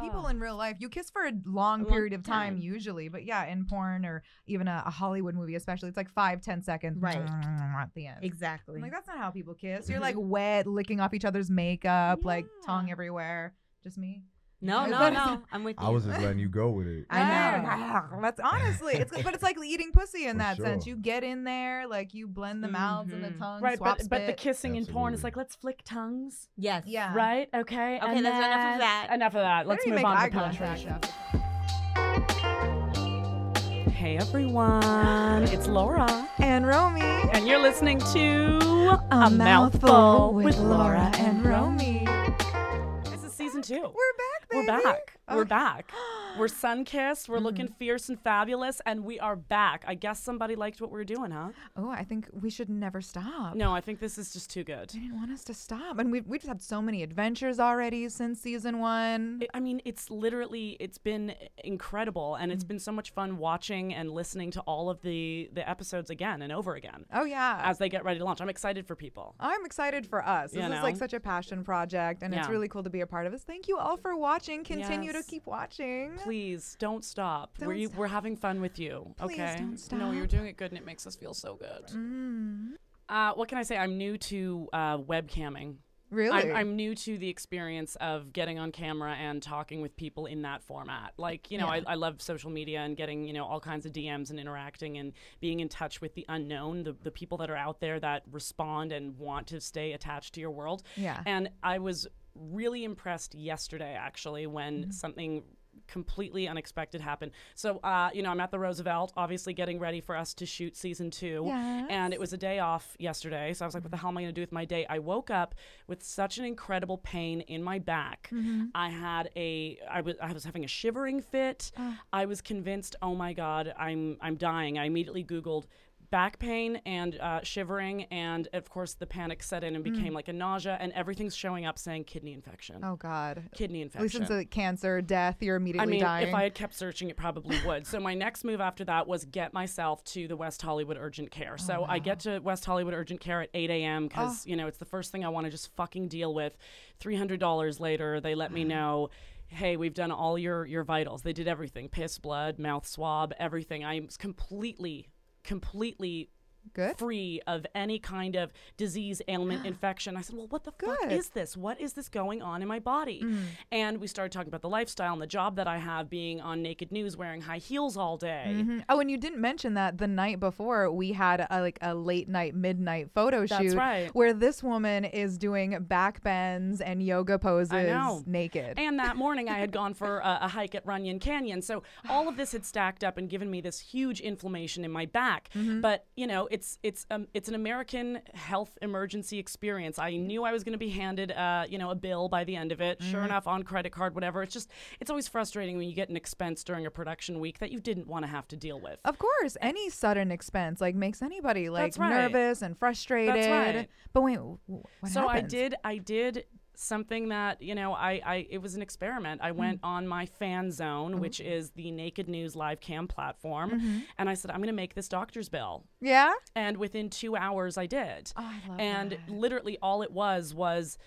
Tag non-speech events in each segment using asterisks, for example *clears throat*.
people Oh. in real life. You kiss for a long period of time, time. usually, but yeah, in porn or even a, a Hollywood movie, especially, it's like five, ten seconds Right. *laughs* at the end. Exactly. I'm like that's not how people kiss. You're *laughs* like wet, licking off each other's makeup, like tongue everywhere. Just me. No, *laughs* no, no. I'm with you. I was just letting you go with it. I know. *laughs* That's honestly, it's but it's like *laughs* eating pussy in For that sense. You get in there, like you blend the mouths and the mm-hmm. tongues, right, swap but but the spit. kissing in porn is like let's flick tongues. yes. yeah, Right? Okay. Okay, and that's enough of that. Enough of that. Let's move on to eye contact penetration. Hey everyone, it's Laura, And Romi. and you're listening to A Mouthful with Laura and Romi. Season two. We're back, baby. We're back. We're oh. back. We're *gasps* sun kissed. We're looking mm. fierce and fabulous, and we are back. I guess somebody liked what we were doing, huh? Oh, I think we should never stop. No, I think this is just too good. They didn't want us to stop. And we've, we've just had so many adventures already since season one. I- I mean, it's literally it's been incredible, and it's mm. been so much fun watching and listening to all of the the episodes again and over again oh, yeah. as they get ready to launch. I'm excited for people. I'm excited for us. This You is like such a passion project, and it's really cool to be a part of this. Thank you all for watching. Continue to Keep watching. Please don't stop. Don't we're, you- we're having fun with you. Please okay. don't No, you're doing it good, and it makes us feel so good. Mm. Uh, what can I say? I'm new to uh, webcamming. Really? I'm, I'm new to the experience of getting on camera and talking with people in that format. Like, you know, Yeah. I, I love social media and getting, you know, all kinds of DMs and interacting and being in touch with the unknown, the, the people that are out there that respond and want to stay attached to your world. Yeah. And I was really impressed yesterday, actually, when Mm-hmm. something completely unexpected happened. So, uh, you know, I'm at the Roosevelt, obviously getting ready for us to shoot season two. And it was a day off yesterday. So I was like, what the hell am I going to do with my day? I woke up with such an incredible pain in my back. I had a, I was, I was having a shivering fit. I was convinced, oh my God, I'm, I'm dying. I immediately Googled back pain and uh, shivering, and of course the panic set in and mm. became like a nausea, and everything's showing up saying kidney infection. oh, God. Kidney At least infection. since a cancer, death, you're immediately I mean, dying. if I had kept searching, it probably would. so my next move after that was get myself to the West Hollywood Urgent Care. Oh, so I get to West Hollywood Urgent Care at 8 a.m. because ah. you know it's the first thing I want to just fucking deal with. Three hundred dollars later, they let me mm. know. Hey, we've done all your your vitals. They did everything: piss, blood, mouth swab, everything. I'm completely, completely Good. free of any kind of disease, ailment, *gasps* infection. I said, Well, what the fuck Good. Mm. is this? What is this going on in my body? And we started talking about the lifestyle and the job that I have being on naked news wearing high heels all day. Mhm. Oh, and you didn't mention that the night before we had a, like a late night, midnight photo That's shoot right. where this woman is doing back bends and yoga poses naked. And that morning, I had *laughs* gone for a, a hike at Runyon Canyon. So all of this had stacked up and given me this huge inflammation in my back. Mm-hmm. But you know, it's it's um, it's an American health emergency experience. I knew I was going to be handed, uh, you know, a bill by the end of it. Mm-hmm. Sure enough, on credit card, whatever. It's just it's always frustrating when you get an expense during a production week that you didn't want to have to deal with. Of course, any sudden expense like makes anybody like right. nervous and frustrated. right. But wait, w- w- what so I did I did something that you know I, I it was an experiment. I went mm. on my fan zone mm-hmm. which is the naked news live cam platform mm-hmm. and i said i'm going to make this doctor's bill. Yeah. and within two hours i did. Oh, I love and that. literally all it was was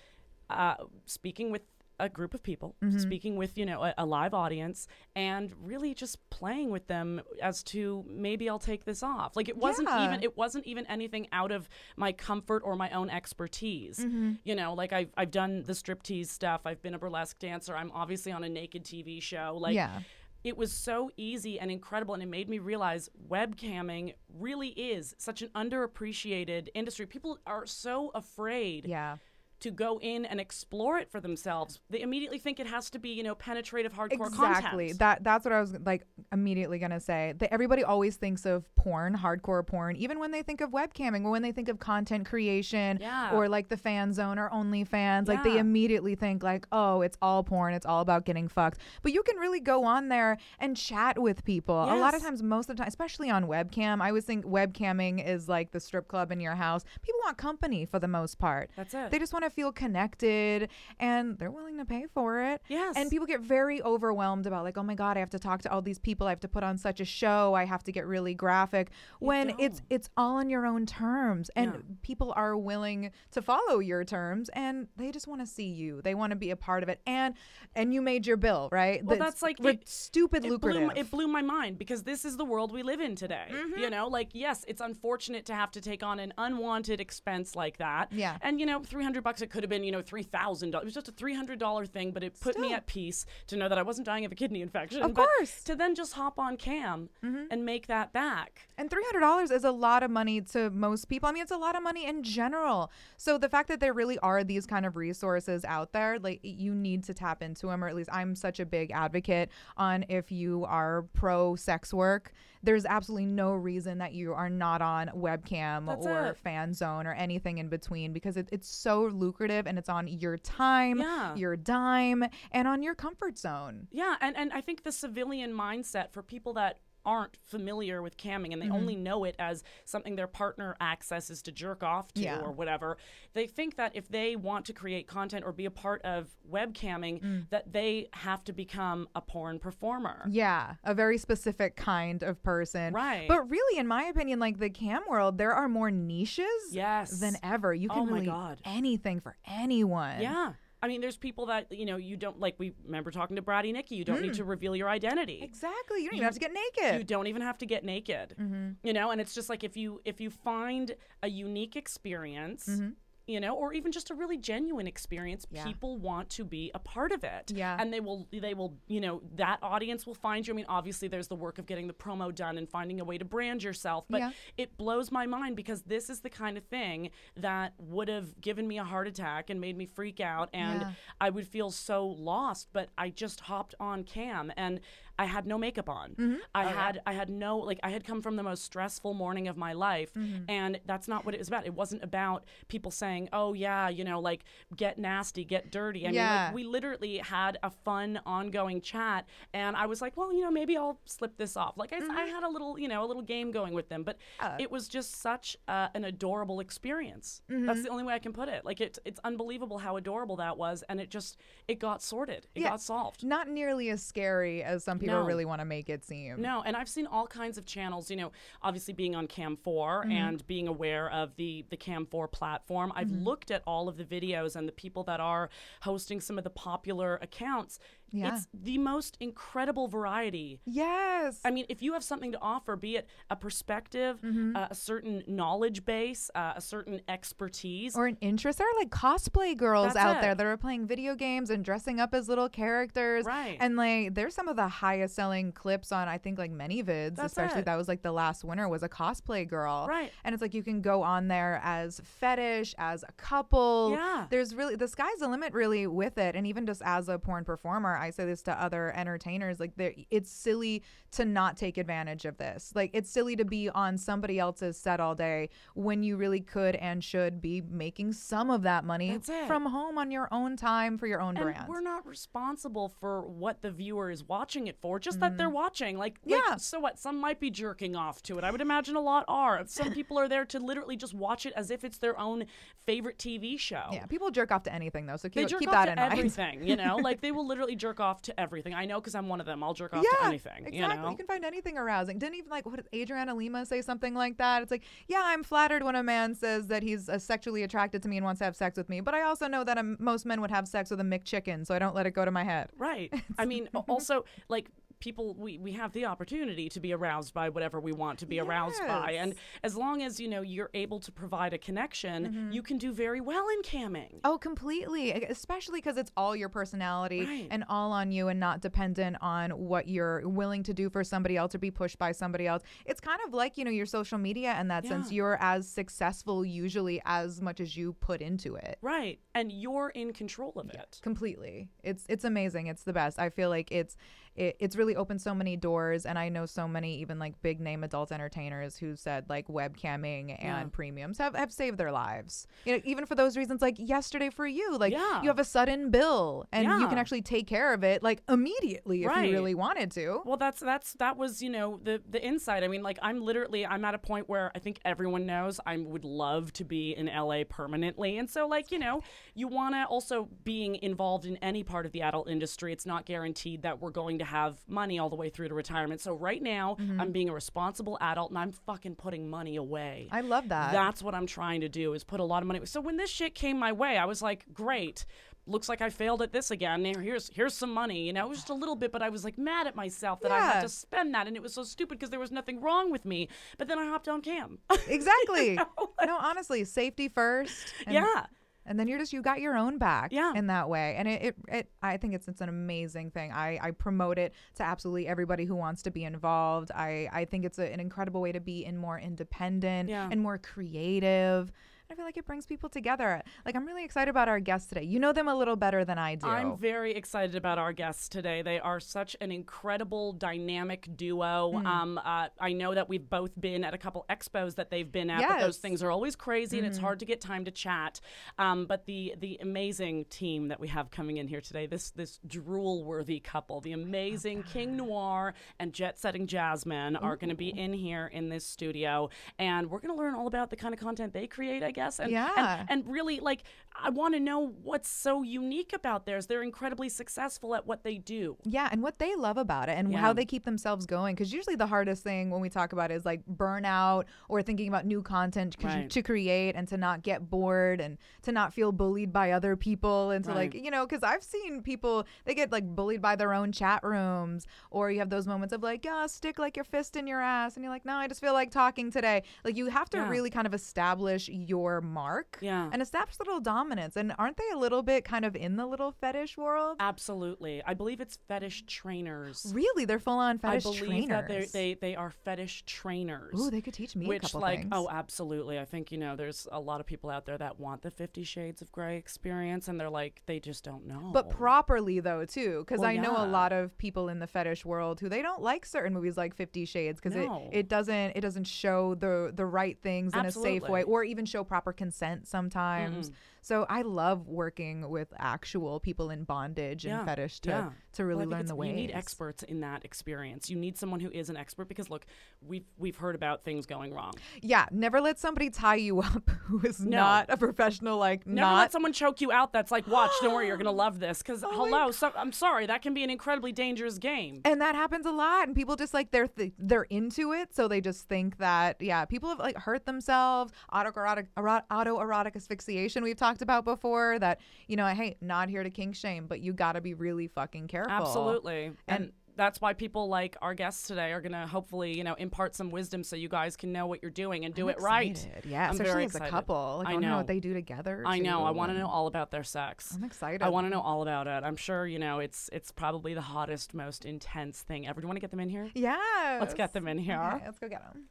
uh, speaking with a group of people Mm-hmm. speaking with you know a, a live audience and really just playing with them as to maybe i'll take this off like it wasn't Yeah. even it wasn't even anything out of my comfort or my own expertise Mm-hmm. you know like I've, I've done the striptease stuff i've been a burlesque dancer i'm obviously on a naked tv show like Yeah. it was so easy and incredible and it made me realize webcamming really is such an underappreciated industry people are so afraid Yeah. To go in and explore it for themselves they immediately think it has to be you know penetrative hardcore Exactly. content Exactly. That that's what I was like immediately gonna say. That everybody always thinks of porn, hardcore porn, even when they think of webcamming or when they think of content creation Yeah. or like the fan zone or OnlyFans. Like they immediately think like, oh, it's all porn. It's all about getting fucked. But you can really go on there and chat with people. A lot of times, most of the time, especially on webcam, I always think webcamming is like the strip club in your house. People want company for the most part. That's it. They just want want to feel connected and they're willing to pay for it. Yes. And people get very overwhelmed about like, oh my God, I have to talk to all these people. I have to put on such a show. I have to get really graphic. when it's don't. it's all on your own terms. And Yeah. people are willing to follow your terms and they just want to see you. They want to be a part of it. And and you made your bill, right? Well, that's like- ri- it- stupid it lucrative. blew, it blew my mind because this is the world we live in today. Mm-hmm. You know, like yes, it's unfortunate to have to take on an unwanted expense like that. Yeah. And you know, three hundred bucks. It could have been you know three thousand dollars. It was just a three hundred dollar thing, but it put me at peace to know that I wasn't dying of a kidney infection. Of course. Mm-hmm. To then just hop on cam and make that back. And three hundred dollars is a lot of money to most people. I mean, it's a lot of money in general. So the fact that there really are these kind of resources out there, like you need to tap into them, or at least I'm such a big advocate on if you are pro sex work. There's absolutely no reason that you are not on webcam That's or it. fan zone or anything in between because it, it's so lucrative and it's on your time, Yeah. your dime, and on your comfort zone. Yeah, and, and I think the civilian mindset for people that aren't familiar with camming and they Mm-hmm. only know it as something their partner accesses to jerk off to Yeah. or whatever, they think that if they want to create content or be a part of webcamming, Mm. that they have to become a porn performer. Yeah, a very specific kind of person. Right. But really, in my opinion, like the cam world, there are more niches Yes. than ever. You can Oh really anything for anyone. Yeah. I mean, there's people that, you know, you don't like. We remember talking to Braddy Nikki. You don't need mm. to reveal your identity. Exactly. You don't even have to get naked. you don't even have to get naked mm-hmm. you know and it's just like if you if you find a unique experience mm-hmm. You know or even just a really genuine experience Yeah. people want to be a part of it Yeah. and they will they will you know that audience will find you i mean obviously there's the work of getting the promo done and finding a way to brand yourself but Yeah. it blows my mind because this is the kind of thing that would have given me a heart attack and made me freak out and Yeah. I would feel so lost, but I just hopped on cam and I had no makeup on. Mm-hmm. I Oh, had I had no like I had come from the most stressful morning of my life Mm-hmm. and that's not what it was about. It wasn't about people saying, "Oh yeah, you know, like get nasty, get dirty." I mean, like we literally had a fun ongoing chat and I was like, "Well, you know, maybe I'll slip this off." Like I, Mm-hmm. I had a little, you know, a little game going with them, but it was just such uh, an adorable experience. Mm-hmm. That's the only way I can put it. Like it's it's unbelievable how adorable that was and it just it got sorted. It Yeah. got solved. Not nearly as scary as some people No. really want to make it seem. No, and I've seen all kinds of channels, you know, obviously being on Cam 4 Mm-hmm. and being aware of the the Cam 4 platform. I've Mm-hmm. looked at all of the videos and the people that are hosting some of the popular accounts. Yeah. It's the most incredible variety. Yes. I mean, if you have something to offer, be it a perspective, Mm-hmm. uh, a certain knowledge base, uh, a certain expertise, or an interest. There are like cosplay girls That's out it. there that are playing video games and dressing up as little characters. Right. And like there's some of the highest selling clips on I think like ManyVids, That's especially it. that was like the last winner was a cosplay girl. Right. And it's like you can go on there as fetish, as a couple. Yeah. There's really the sky's the limit really with it. And even just as a porn performer, I say this to other entertainers, like it's silly to not take advantage of this. Like it's silly to be on somebody else's set all day when you really could and should be making some of that money from home on your own time for your own and brand. we're not responsible for what the viewer is watching it for, just that they're watching. Like, like, Mm-hmm. Yeah. so what? Some might be jerking off to it. I would imagine a lot are. Some people are there to literally just watch it as if it's their own favorite TV show. yeah, people jerk off to anything though, so They keep, jerk keep off that to in mind. everything, you know. *laughs* Like they will literally jerk off to everything. I know because I'm one of them. I'll jerk off yeah, to anything. exactly. You know. can find anything arousing. Didn't even like what did Adriana Lima say something like that? It's like, yeah, I'm flattered when a man says that he's uh, sexually attracted to me and wants to have sex with me, but I also know that um, most men would have sex with a McChicken, so I don't let it go to my head. Right. *laughs* I mean, *laughs* also like people we, we have the opportunity to be aroused by whatever we want to be aroused by and as long as you know you're able to provide a connection Mm-hmm. you can do very well in camming Oh, completely. Especially because it's all your personality Right. and all on you and not dependent on what you're willing to do for somebody else or be pushed by somebody else. It's kind of like, you know, your social media in that sense. You're as successful usually as much as you put into it. right and you're in control of it Completely. It's it's amazing. It's the best. I feel like it's it, it's really opened so many doors and I know so many even like big name adult entertainers who said like webcamming and Yeah. premiums have, have saved their lives. You know, even for those reasons like yesterday for you, like Yeah. you have a sudden bill and you can actually take care of it like immediately if Right. you really wanted to. Well, that's that's that was you know the the insight. I mean, like I'm literally I'm at a point where I think everyone knows I would love to be in LA permanently, and so like you know you want to also being involved in any part of the adult industry. It's not guaranteed that we're going to have money all the way through to retirement. So right now mm-hmm. I'm being a responsible adult and I'm fucking putting money away. I love that. That's what I'm trying to do is put a lot of money. So when this shit came my way, I was like, great. Looks like I failed at this again. Here's here's some money. You know, it was just a little bit, but I was like mad at myself that I had to spend that, and it was so stupid because there was nothing wrong with me. But then I hopped on cam. *laughs* exactly. *laughs* no, honestly, safety first. Yeah, and then you're just you got your own back Yeah. in that way and it, it, it i think it's it's an amazing thing i i promote it to absolutely everybody who wants to be involved i i think it's a, an incredible way to be in more independent Yeah. and more creative I feel like it brings people together. Like I'm really excited about our guests today. You know them a little better than I do. I'm very excited about our guests today. They are such an incredible, dynamic duo. Hmm. Um, uh, I know that we've both been at a couple expos that they've been at, but those Mm-hmm. things are always crazy and it's hard to get time to chat. Um, but the the amazing team that we have coming in here today, this this drool worthy couple, the amazing King Noir and Jet Setting Jasmine, are going to be in here in this studio, and we're going to learn all about the kind of content they create, I guess. And, Yeah. and, and really, like, I want to know what's so unique about theirs. They're incredibly successful at what they do. Yeah, and what they love about it and Yeah. how they keep themselves going. Because usually the hardest thing when we talk about it is like burnout or thinking about new content c- Right. to create and to not get bored and to not feel bullied by other people and to like, you know, because I've seen people, they get like bullied by their own chat rooms or you have those moments of like, yeah, stick like your fist in your ass. And you're like, no, I just feel like talking today. Like you have to Yeah. really kind of establish your mark Yeah. and establish a little dominance. And aren't they a little bit kind of in the little fetish world? Absolutely. I believe it's fetish trainers. Really, they're full on fetish trainers. I believe trainers. that they they are fetish trainers. Ooh, they could teach me which a couple like things. oh absolutely i think you know there's a lot of people out there that want the 50 shades of gray experience and they're like they just don't know but properly though too, because Well, I know a lot of people in the fetish world who they don't like certain movies like Fifty Shades because No. it, it doesn't it doesn't show the the right things in a safe way or even show proper consent sometimes. So I love working with actual people in bondage and Yeah, fetish to yeah. to really Well, learn the ways. You need experts in that experience. You need someone who is an expert because look, we've we've heard about things going wrong. Yeah, never let somebody tie you *laughs* up who is No. not a professional. Like Never not let someone choke you out. That's like, watch, don't worry, you're gonna love this. Because *gasps* Oh hello, so, I'm sorry, that can be an incredibly dangerous game. and that happens a lot and people just like they're th- they're into it so they just think that yeah people have like hurt themselves autoerotic ero- autoerotic asphyxiation we've talked about before that you know hey not here to kink shame but you got to be really fucking careful Absolutely. And, And- that's why people like our guests today are going to hopefully, you know, impart some wisdom so you guys can know what you're doing and do I'm it right. yeah I'm especially as a couple like, I I, know know. what they do together I know. I want to know all about their sex. i'm excited I want to know all about it. I'm sure, you know, it's it's probably the hottest, most intense thing ever. Do you want to get them in here? yeah Let's get them in here. okay, let's go get them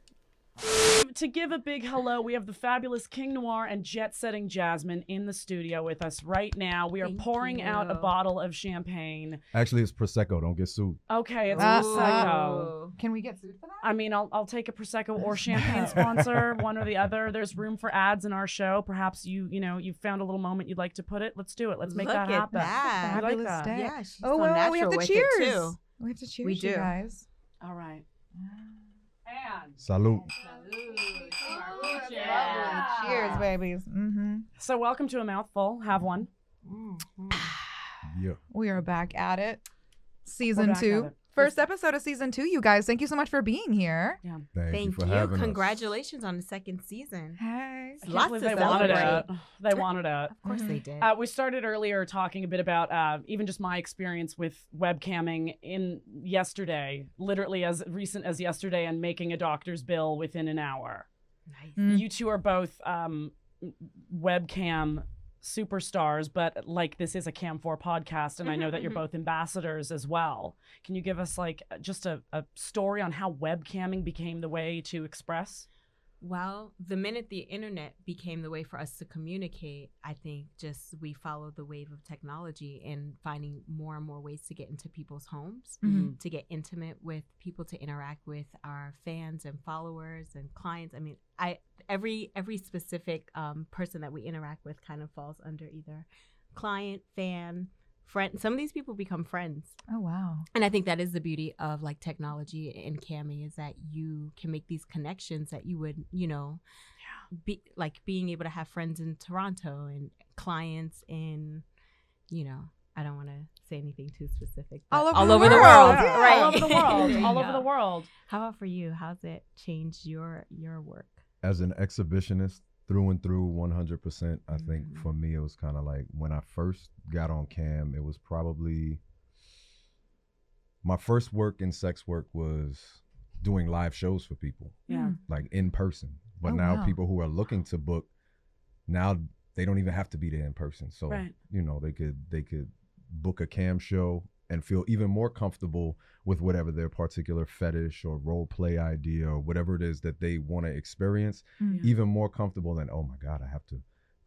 To give a big hello, we have the fabulous King Noir and Jet Setting Jasmine in the studio with us right now. We are Thank pouring out a bottle of champagne. Actually, it's prosecco. Don't get sued. Okay, it's Uh, Prosecco. can we get sued for that I mean, I'll, I'll take a prosecco or champagne sponsor, *laughs* one or the other. There's room for ads in our show. Perhaps you, you know, you found a little moment you'd like to put it. Let's do it. Let's make Look that at happen. that. I like Fabulous that. day. Yeah, she's oh so well, we have natural to with cheers it we have to cheers We you do. guys All right. And Salute. cheers babies mm-hmm so, welcome to a mouthful. Have one. Yeah. We are back at it. Season back at two. It. First episode of season two, you guys. Thank you so much for being here. Yeah. Thank, you Thank for you. having us. Congratulations on the second season. Hey. Lots believe to they wanted it. *laughs* They wanted it. Of course they did. Uh, we started earlier talking a bit about uh, even just my experience with webcamming in yesterday, literally as recent as yesterday, and making a doctor's bill within an hour. nice. Mm. You two are both um, webcam superstars, but like this is a Cam 4 podcast, and I know that you're Mhm, both ambassadors as well. Can you give us like just a, a story on how webcamming became the way to express? Well, the minute the internet became the way for us to communicate, I think just we followed the wave of technology and finding more and more ways to get into people's homes, Mhm. to get intimate with people, to interact with our fans and followers and clients. I mean, I every every specific um, person that we interact with kind of falls under either client, fan, friend. Some of these people become friends Oh wow. and I think that is the beauty of like technology and camming is that you can make these connections that you would, you know, be like being able to have friends in Toronto and clients in, you know, I don't want to say anything too specific. but All over all the over the world, world, yeah. right? all over the world, *laughs* all over the world. How about for you? How's it changed your your work? As an exhibitionist, through and through, 100%. I think Mhm. for me, it was kind of like when I first got on cam, it was probably my first work in sex work was doing live shows for people, Yeah. like in person. But Oh, now wow. people who are looking to book, now they don't even have to be there in person. So Right. you know they could they could book a cam show and feel even more comfortable with whatever their particular fetish or role play idea or whatever it is that they want to experience Mm. even more comfortable than oh my god i have to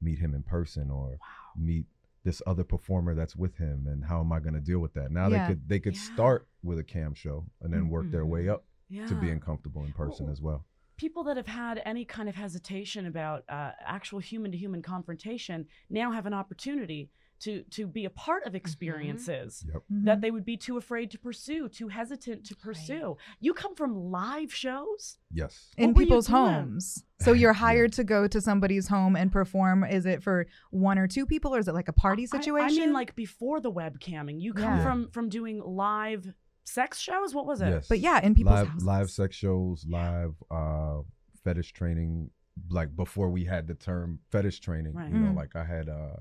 meet him in person or meet this other performer that's with him and how am i going to deal with that now Yeah. they could they could Yeah. start with a cam show and then work their way Mhm. up Yeah. to being comfortable in person Well, as well people that have had any kind of hesitation about uh, actual human to human confrontation now have an opportunity to to be a part of experiences yep Mhm. that they would be too afraid to pursue, too hesitant to pursue. You come from live shows. yes in What were you people's homes. So you're *laughs* Yeah. hired to go to somebody's home and perform. Is it for one or two people, or is it like a party I- situation? I, mean, like before the webcamming, you come Yeah. from from doing live sex shows. What was it? yes but yeah, in people's live houses. live sex shows live uh fetish training like before we had the term fetish training Right. you know Mm. like i had uh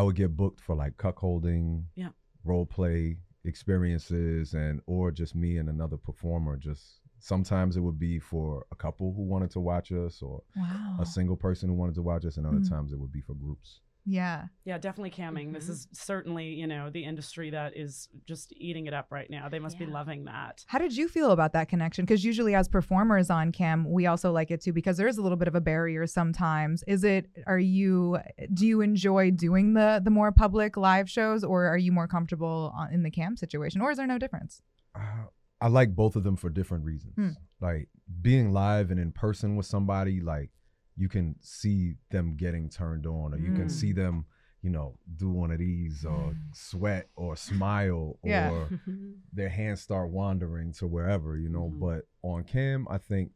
i would get booked for like cuckolding Yeah. role play experiences and or just me and another performer just sometimes it would be for a couple who wanted to watch us or Wow. a single person who wanted to watch us and other Mm. times it would be for groups Yeah. Yeah, definitely camming. This Mhm. is certainly, you know, the industry that is just eating it up right now. They must be loving that. How did you feel about that connection? Because usually, as performers on cam, we also like it too because there is a little bit of a barrier sometimes. Is it? Are you? Do you enjoy doing the the more public live shows, or are you more comfortable on, in the cam situation, or is there no difference? Uh, I like both of them for different reasons. Hmm. Like being live and in person with somebody, like you can see them getting turned on, or you can Mm. see them, you know, do one of these, or sweat, or smile, Yeah. or *laughs* their hands start wandering to wherever, you know. Mhm. But on cam, I think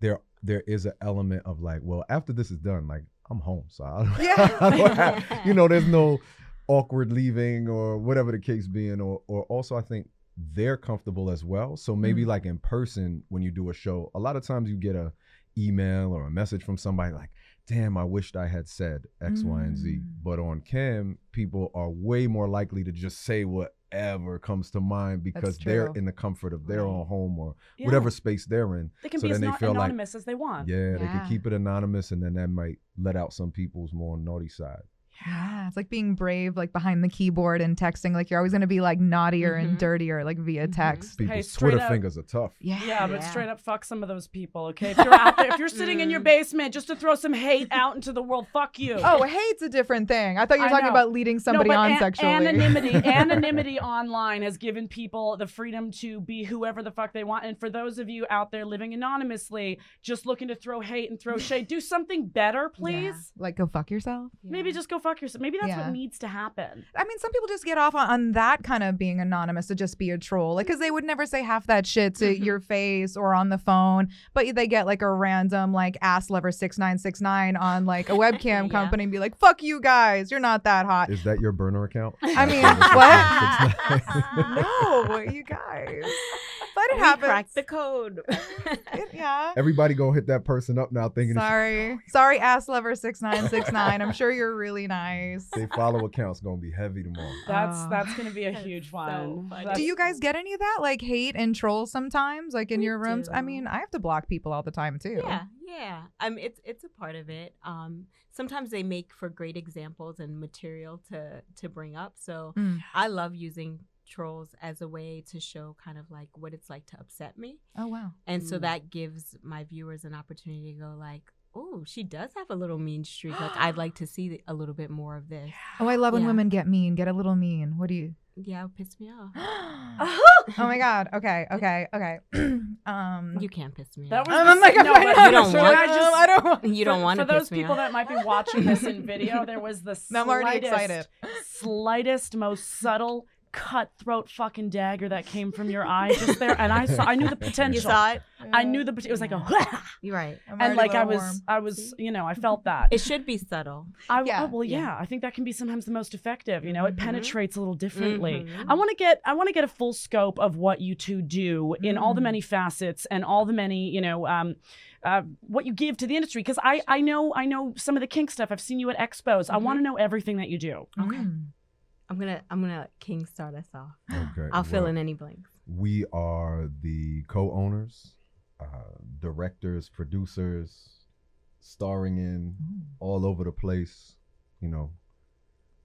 there there is an element of like, well, after this is done, like I'm home, so I don't, *laughs* Yeah. I don't have, *laughs* you know, there's no awkward leaving or whatever the case being, or or also I think they're comfortable as well. So maybe Mm. like in person when you do a show, a lot of times you get a email or a message from somebody like, damn, I wished I had said X, Y, and Z. Mm. But on cam, people are way more likely to just say whatever comes to mind because they're in the comfort of their Right. own home or Yeah. whatever space they're in. They can so be as they feel like- anonymous as they want. Yeah, they can keep it anonymous and then that might let out some people's more naughty side. Yeah, it's like being brave, like behind the keyboard and texting. Like you're always going to be like naughtier and Mhm. dirtier, like via Mhm. text. People's straight Twitter up- fingers are tough. Yeah. Yeah, but straight up, fuck some of those people, okay? If you're out there, if you're sitting in your Mm. basement just to throw some hate out into the world, fuck you. Oh, hate's a different thing. I thought you were I talking know. about leading somebody no, but on an- sexually. Anonymity, *laughs* anonymity online has given people the freedom to be whoever the fuck they want. And for those of you out there living anonymously, just looking to throw hate and throw shade, do something better, please. like go fuck yourself. Maybe just go fuck yourself. Maybe that's Yeah. what needs to happen. I mean, some people just get off on, on that kind of being anonymous to just be a troll, like because they would never say half that shit to Mhm. your face or on the phone, but they get like a random like ass lover six nine six nine on like a *laughs* webcam Yeah. company and be like, "Fuck you guys, you're not that hot." Is that your burner account? I *laughs* mean, what? *laughs* no, you guys, but it we happens. cracked the code. *laughs* It- yeah. Everybody go hit that person up now thinking it's- Sorry, sorry, ass lover six nine six nine. I'm sure you're really nice. they follow accounts gonna be heavy tomorrow. That's Oh. that's gonna be a huge so one. funny. That's- Do you guys get any of that, like hate and trolls sometimes, like in We your rooms? I mean, I have to block people all the time too. Yeah, yeah. Um, it's it's a part of it. Um, sometimes they make for great examples and material to to bring up. So Mm. I love using trolls as a way to show kind of like what it's like to upset me. Oh wow. And so Mm. that gives my viewers an opportunity to go like, "Oh, she does have a little mean streak. Like *gasps* I'd like to see th- a little bit more of this." Oh, I love when Yeah. women get mean, get a little mean. What do you? Yeah, piss me off. *gasps* *laughs* oh my god. Okay. Okay. Okay. *clears throat* um. You can't piss me That off. was I'm like, *laughs* no, I but know, you don't sure, want- I just- I don't want. *laughs* you don't for, want to for those piss people off. that might be watching this in video there was the I'm already slightest, excited. slightest most subtle cutthroat fucking dagger that came from your eye just there and i saw i knew the potential you saw it. i knew the pot- it was like a *laughs* You're right. I'm and like I was warm. i was you know i felt that It should be subtle. I, Yeah. oh, well, yeah. Yeah. I think that can be sometimes the most effective. You know, it Mhm. penetrates a little differently. Mhm. I want to get, I want to get a full scope of what you two do in all the Mm. many facets and all the many, you know, um, uh, what you give to the industry. Because I, I know, I know some of the kink stuff. I've seen you at expos. I want to know everything that you do. Okay. Mm. I'm gonna I'm gonna let King start us off. Okay. I'll fill well, in any blanks. We are the co-owners, uh, directors, producers, starring in all over the place. You know,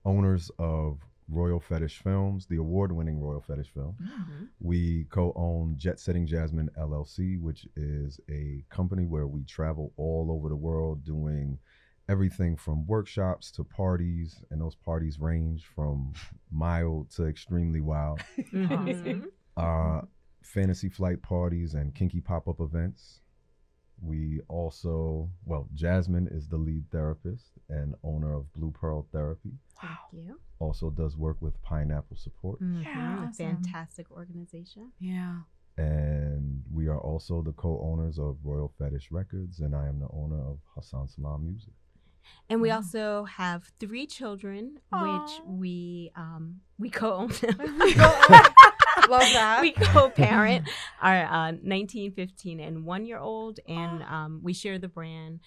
owners of Royal Fetish Films, the award-winning Royal Fetish Film. Mhm. We co-own Jet Setting Jasmine LLC, which is a company where we travel all over the world doing everything from workshops to parties, and those parties range from mild to extremely wild. *laughs* Mhm. Uh, fantasy flight parties and kinky pop-up events. We also, well, Jasmine is the lead therapist and owner of Blue Pearl Therapy. Thank you. Also does work with Pineapple Support. Mhm. Yeah. Awesome. fantastic organization. Yeah. and we are also the co-owners of Royal Fetish Records, and I am the owner of Hassan Salam Music. And we Wow. also have three children, Aw. which we um we co-own. *laughs* *laughs* Love that. we co-parent our uh, 19, 15, and one year old, and *gasps* um, we share the brand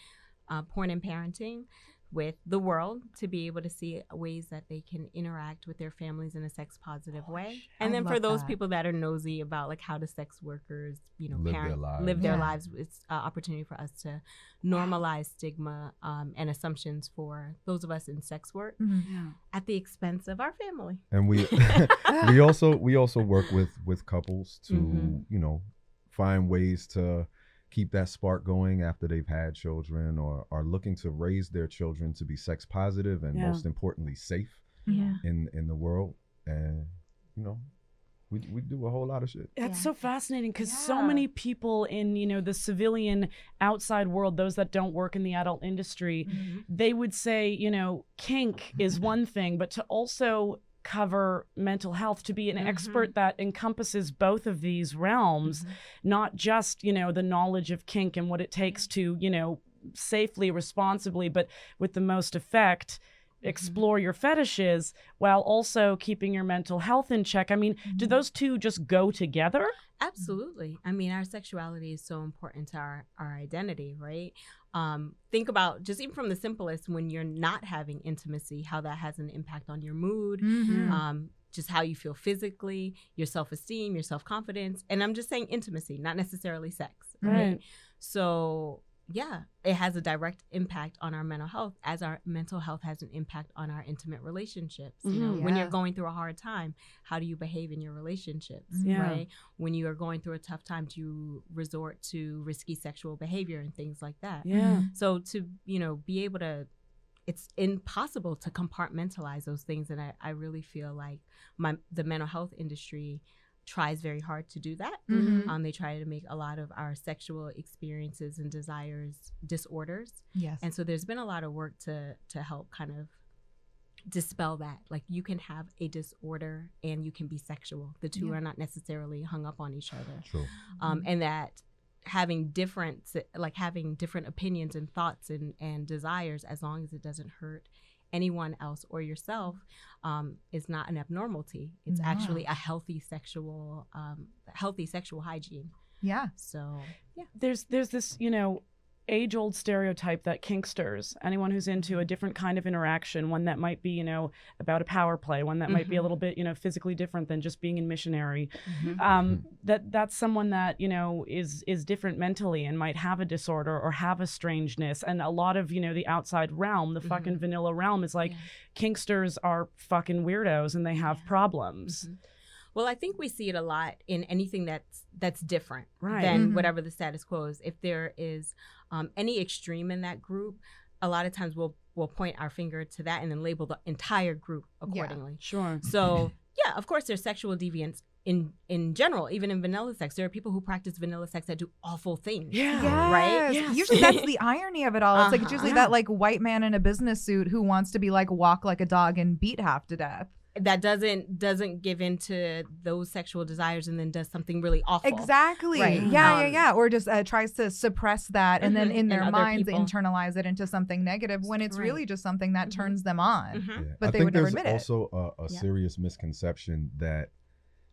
uh, Porn and Parenting with the world to be able to see ways that they can interact with their families in a sex positive way. And I then for those that. people that are nosy about like how do sex workers, you know, Live their lives. live their Yeah. lives, it's an opportunity for us to normalize stigma um, and assumptions for those of us in sex work Mhm. Yeah. at the expense of our family. And we *laughs* *laughs* we also we also work with with couples to Mhm. you know find ways to keep that spark going after they've had children or are looking to raise their children to be sex positive and Yeah. most importantly safe Yeah. in in the world and you know we we do a whole lot of shit. That's Yeah. so fascinating because so many people in you know the civilian outside world, those that don't work in the adult industry, Mhm. they would say you know kink is one thing, but to also cover mental health to be an Mhm. expert that encompasses both of these realms Mhm. not just you know the knowledge of kink and what it takes to you know safely responsibly but with the most effect explore your fetishes while also keeping your mental health in check i mean do those two just go together Absolutely. I mean, our sexuality is so important to our, our identity, right? Um, think about just even from the simplest when you're not having intimacy, how that has an impact on your mood, Mhm. um, just how you feel physically, your self esteem, your self confidence. And I'm just saying intimacy, not necessarily sex, right? Right. So, yeah, it has a direct impact on our mental health as our mental health has an impact on our intimate relationships. You know, Mhm. when you're going through a hard time, how do you behave in your relationships, Yeah. right? When you are going through a tough time, do you resort to risky sexual behavior and things like that? yeah So to, you know, be able to it's impossible to compartmentalize those things and I, I really feel like my the mental health industry tries very hard to do that. Mhm. Um, they try to make a lot of our sexual experiences and desires disorders. Yes. And so there's been a lot of work to to help kind of dispel that. Like you can have a disorder and you can be sexual. The two Yeah. are not necessarily hung up on each other. True. Um, and that having different like having different opinions and thoughts and, and desires as long as it doesn't hurt anyone else or yourself um, is not an abnormality it's No. actually a healthy sexual um, healthy sexual hygiene yeah. so yeah there's there's this you know age old stereotype that kinksters anyone who's into a different kind of interaction one that might be you know about a power play one that might be a Mhm. little bit you know physically different than just being in missionary Mm-hmm. um, that that's someone that you know is is different mentally and might have a disorder or have a strangeness and a lot of you know the outside realm the Mhm. fucking vanilla realm is like Yeah. kinksters are fucking weirdos and they have Yeah. problems Mhm. Well, I think we see it a lot in anything that's that's different Right. than Mhm. whatever the status quo is. If there is um, any extreme in that group, a lot of times we'll we'll point our finger to that and then label the entire group Yeah. accordingly. Sure. So yeah, of course, there's sexual deviance in in general, even in vanilla sex. There are people who practice vanilla sex that do awful things. Yeah. Yes. Right? Yes. Usually that's the *laughs* irony of it all. It's like it's Uh-huh. usually that like white man in a business suit who wants to be like walk like a dog and beat half to death. That doesn't doesn't give in to those sexual desires and then does something really awful. Exactly. Right. Yeah, yeah, Um, yeah. Or just uh, tries to suppress that and then Mhm. in their other minds people. internalize it into something negative when it's Right. really just something that Mhm. turns them on. Mhm. Yeah. But I they think would never there's admit it. also a, a Yeah. serious misconception that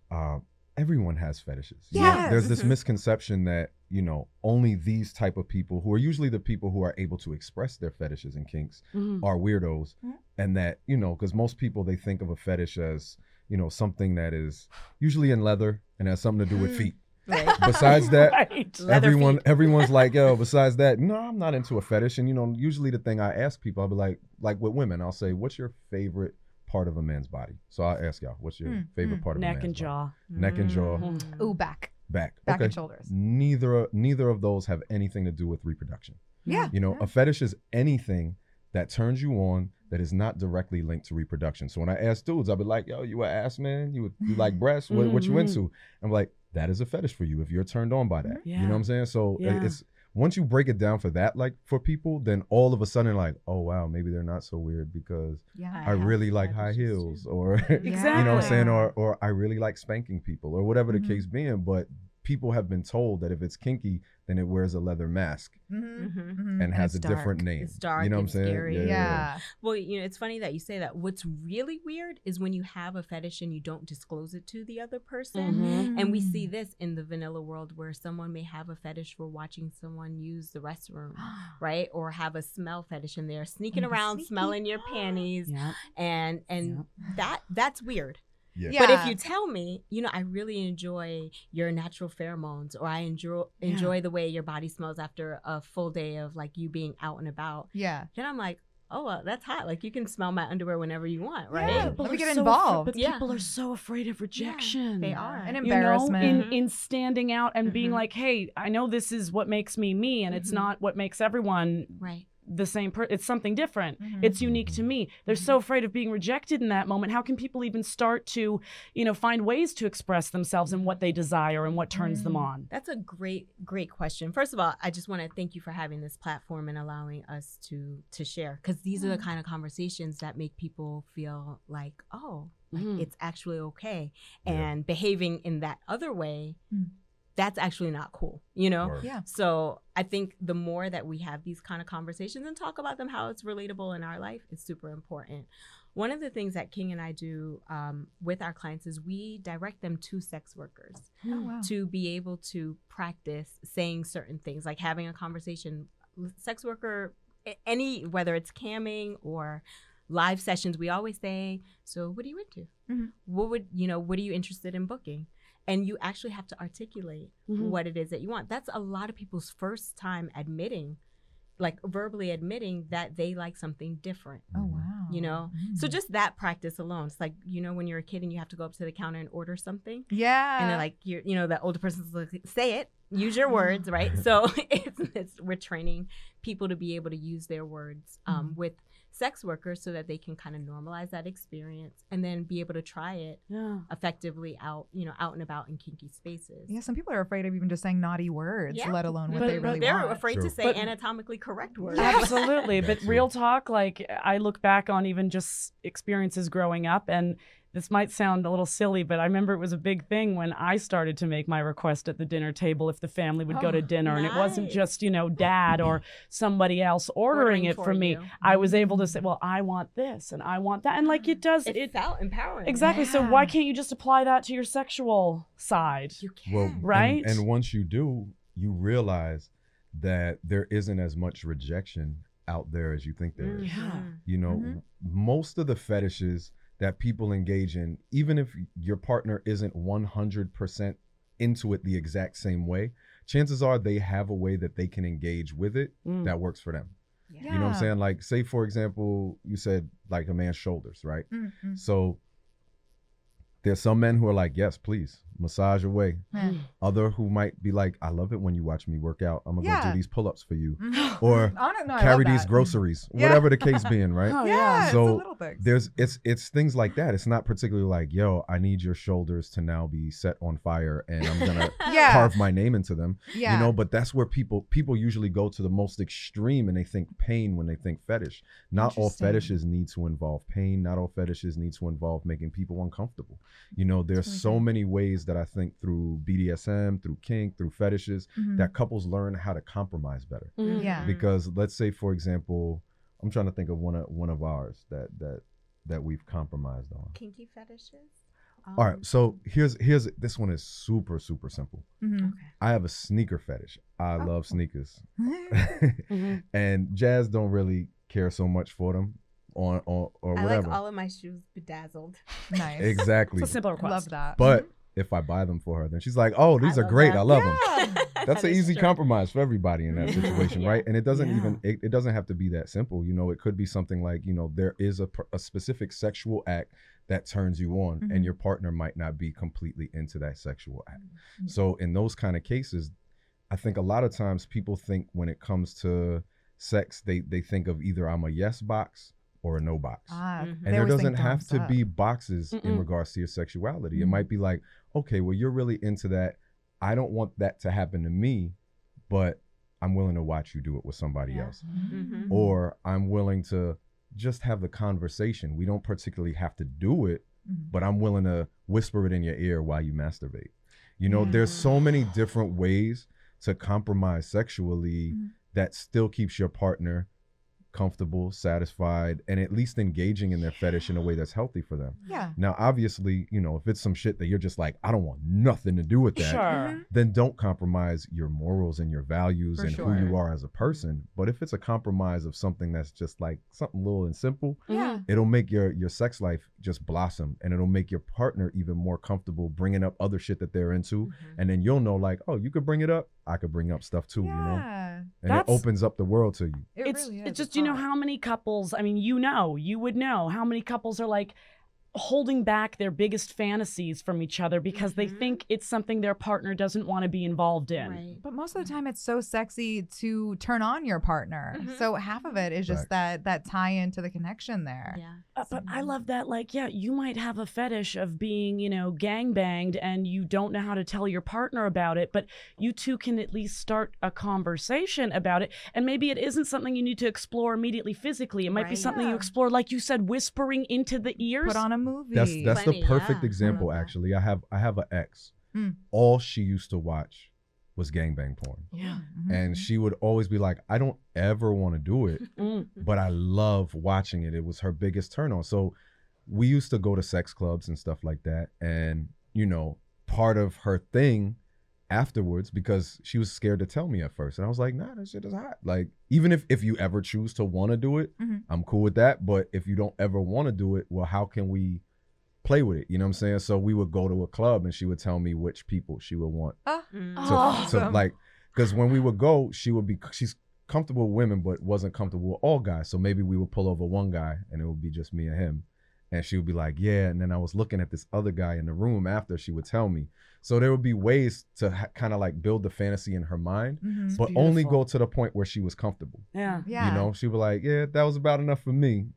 uh, everyone has fetishes. You know, there's this Mhm. misconception that you know only these type of people, who are usually the people who are able to express their fetishes and kinks, Mhm. are weirdos, Mhm. and that you know because most people they think of a fetish as you know something that is usually in leather and has something to do with Mhm. feet. Right. *laughs* Besides *laughs* that, Right. Everyone feet. everyone's like yo *laughs* besides that no i'm not into a fetish and you know usually the thing i ask people i'll be like like with women i'll say what's your favorite part of a man's body so i'll ask y'all what's your Hmm, favorite hmm. part of a Neck man's and body? jaw. Neck and jaw. Mm. Ooh, back. back Back okay and shoulders. neither neither of those have anything to do with reproduction Yeah. you know yeah. a fetish is anything that turns you on that is not directly linked to reproduction so when i ask dudes i'll be like yo you a ass man you you like *laughs* breasts what, what you Mhm. into i'm like that is a fetish for you if you're turned on by that Yeah. you know what i'm saying so Yeah. it's once you break it down for that like for people then all of a sudden like oh wow maybe they're not so weird because Yeah. i, have really like high heels or Exactly. *laughs* you know what i'm saying or or i really like spanking people or whatever the Mhm. case being but people have been told that if it's kinky then it wears a leather mask Mhm, Mhm. mhm. and has it's a different name It's dark, you know what i'm saying scary. Yeah. Well, you know, it's funny that you say that. What's really weird is when you have a fetish and you don't disclose it to the other person. Mhm. And we see this in the vanilla world where someone may have a fetish for watching someone use the restroom, *gasps* right? Or have a smell fetish and they're sneaking Oh, around sneaky. smelling your *gasps* panties Yeah. and and that that's weird. Yeah, Yeah. But if you tell me, you know, I really enjoy your natural pheromones or I enjoy Yeah. enjoy the way your body smells after a full day of like you being out and about, Yeah. then I'm like, oh, well, that's hot. Like you can smell my underwear whenever you want, right? Yeah. People Let me get so involved. but Yeah. people are so afraid of rejection. They are. An You know, in, in standing out and being Mhm. like, hey, I know this is what makes me me, and it's Mhm. not what makes everyone Right. The same person. It's something different. Mhm. It's unique to me. They're so afraid of being rejected in that moment. How can people even start to, you know, find ways to express themselves and what they desire and what turns them Mm. on? That's a great, great question. First of all, I just want to thank you for having this platform and allowing us to to share because these are the Mm. kind of conversations that make people feel like, oh, like Mhm. it's actually okay, Yeah. and behaving in that other way, Mm. That's actually not cool. You know. Word. Yeah. So I think the more that we have these kind of conversations and talk about them, how it's relatable in our life, is super important. One of the things that King and I do um, with our clients is we direct them to sex workers Oh, wow. to be able to practice saying certain things, like having a conversation. Sex worker, any whether it's camming or live sessions, we always say, "So, what are you into? Mhm. What would you know? What are you interested in booking?" And you actually have to articulate Mhm. what it is that you want. That's a lot of people's first time admitting, like verbally admitting that they like something different. Oh, wow. You know, So Mm. just that practice alone, it's like you know when you're a kid and you have to go up to the counter and order something yeah. and they're like you're you know the older person's like say it use your words right *laughs* so *laughs* it's, it's we're training people to be able to use their words um, with sex workers so that they can kind of normalize that experience and then be able to try it Yeah. effectively out you know out and about in kinky spaces yeah, some people are afraid of even just saying naughty words, Yeah. let alone what But- they but really they're want. afraid True. to say But- anatomically correct words Absolutely. *laughs* But real talk, like I look back on even just experiences growing up, and this might sound a little silly, but I remember it was a big thing when I started to make my request at the dinner table if the family would go to Oh, dinner, and it wasn't just, you know, dad or somebody else ordering, Ordering it for for me. you. I was able to say, well, I want this and I want that. And like it does, it, it, felt empowering exactly. So why can't you just apply that to your sexual side? you can Well, Right? And, once you do, you realize that there isn't as much rejection out there as you think there is. Yeah. Mhm. You know, Mhm. most of the fetishes that people engage in, even if your partner isn't 100% into it the exact same way, chances are they have a way that they can engage with it Mm. that works for them. Yeah. You know what I'm saying? Like, say, for example, you said like a man's shoulders, right? Mm, mm. So there's some men who are like, yes, please massage away. Yeah. Other who might be like, I love it when you watch me work out. I'm gonna go do these pull-ups for you, Mhm. *gasps* or know. Carry these groceries, Yeah. whatever the case being, right? *laughs* Oh, Yeah, yeah. it's So, little. There's it's it's things like that. It's not particularly like, yo, I need your shoulders to now be set on fire and I'm gonna *laughs* Yeah. carve my name into them. yeah. You know, but that's where people people usually go to the most extreme and they think pain when they think fetish. Not all fetishes need to involve pain. Not all fetishes need to involve making people uncomfortable. You know, there's so many ways that I think through BDSM, through kink, through fetishes, Mhm. that couples learn how to compromise better. Mhm. Yeah. Because let's say, for example, I'm trying to think of one of one of ours that that that we've compromised on. Kinky fetishes. All Um, right, so here's here's this one is super super simple. Mhm. I have a sneaker fetish. I Oh. love sneakers, *laughs* *laughs* and Jazz don't really care so much for them, on or or I like all of my shoes bedazzled. nice. exactly. It's a simple request. love that. But if I buy them for her, then she's like, "Oh, these I are great. that. I love them." Yeah. *laughs* That's an easy true. compromise for everybody in that *laughs* situation, Yeah. right? And it doesn't Yeah. even it, it doesn't have to be that simple. You know, it could be something like you know there is a, a specific sexual act that turns you on, Mhm. and your partner might not be completely into that sexual act. Mhm. So in those kind of cases, I think a lot of times people think when it comes to sex, they they think of either I'm a yes box or a no box. Ah, Mhm. and there doesn't have to up. be boxes in Mm-mm. regards to your sexuality. It Mhm. might be like, okay, well, you're really into that. I don't want that to happen to me, but I'm willing to watch you do it with somebody Yeah. else. Mhm. Or I'm willing to just have the conversation. We don't particularly have to do it, Mhm. but I'm willing to whisper it in your ear while you masturbate. You know, there's so many different ways to compromise sexually Mhm. that still keeps your partner comfortable, satisfied, and at least engaging in their fetish in a way that's healthy for them. Yeah. Now, obviously, you know, if it's some shit that you're just like, I don't want nothing to do with that, Sure. Mhm. then don't compromise your morals and your values For and who you are as a person. But if it's a compromise of something that's just like something little and simple, Yeah. it'll make your your sex life just blossom and it'll make your partner even more comfortable bringing up other shit that they're into Mhm. and then you'll know like oh you could bring it up i could bring up stuff too you know Yeah. and That's- it opens up the world to you It it's really is. it's just you know how many couples i mean you know you would know how many couples are like holding back their biggest fantasies from each other because they Mhm. think it's something their partner doesn't want to be involved in Right. But most of the time, it's so sexy to turn on your partner. Mhm. So half of it is just Facts. that that tie into the connection there. Yeah. Uh, but I love that, like, yeah, you might have a fetish of being, you know, gang banged and you don't know how to tell your partner about it, but you two can at least start a conversation about it. And maybe it isn't something you need to explore immediately physically. It might be Right. something you explore, like you said, whispering into the ears. Put on a movie. that's that's Plenty, the perfect yeah. example I actually i have i have an ex Mm. all she used to watch was gangbang porn yeah. Mhm. and she would always be like i don't ever want to do it *laughs* Mm. but I love watching it. It was her biggest turn on. So we used to go to sex clubs and stuff like that. And, you know, part of her thing afterwards, because she was scared to tell me at first. And I was like, nah, that shit is hot. Like, even if, if you ever choose to want to do it, Mhm. I'm cool with that. But if you don't ever want to do it, well, how can we play with it? You know what I'm saying? So we would go to a club and she would tell me which people she would want Mm. to, Oh. to like because when we would go she would be she's comfortable with women but wasn't comfortable with all guys so maybe we would pull over one guy and it would be just me and him and she would be like yeah and then i was looking at this other guy in the room after she would tell me so there would be ways to ha- kind of like build the fantasy in her mind Mhm. but only go to the point where she was comfortable Yeah. Yeah. you know she was like yeah that was about enough for me I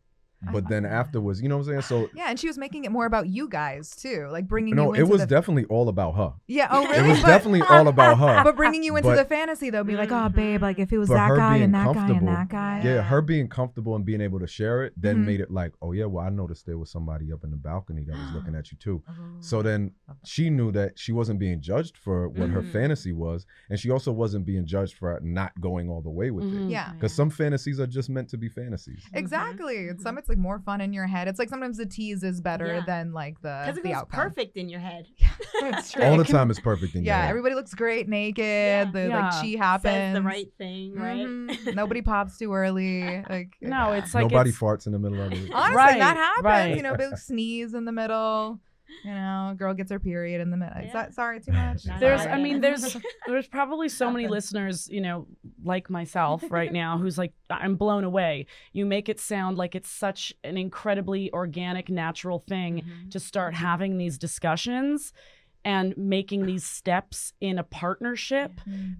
but then that. afterwards you know what i'm saying so Yeah, and she was making it more about you guys too, like bringing no you it was the definitely all about her yeah. Oh, really? it was But- definitely all about her But bringing you into But- the fantasy though, be like, oh babe, like if it was that guy and that guy and that guy. yeah, Yeah. her being comfortable and being able to share it then Mhm. made it like, oh yeah, well I noticed there was somebody up in the balcony that was looking *gasps* at you too. Oh. So then she knew that she wasn't being judged for what her Mhm. fantasy was, and she also wasn't being judged for not going all the way with Mhm. it. Yeah. Because some fantasies are just meant to be fantasies. Exactly. Some it's like more fun in your head. It's like sometimes the tease is better Yeah. than like the Because it the outcome. perfect in your head. *laughs* That's true. All the time it's perfect in your Yeah, head. everybody looks great naked. Yeah. The Yeah. like she happens. Says the right thing, right? Mhm. *laughs* Nobody pops too early. Like No, it's like Nobody it's, farts in the middle of it. honestly Right, that happens. right. You know, big sneeze in the middle. You know, girl gets her period in the middle. Yeah. that sorry too much? *laughs* Not there's i mean there's *laughs* there's probably so many listeners you know like myself right now who's like I'm blown away. You make it sound like it's such an incredibly organic natural thing Mm-hmm. to start having these discussions and making these steps in a partnership.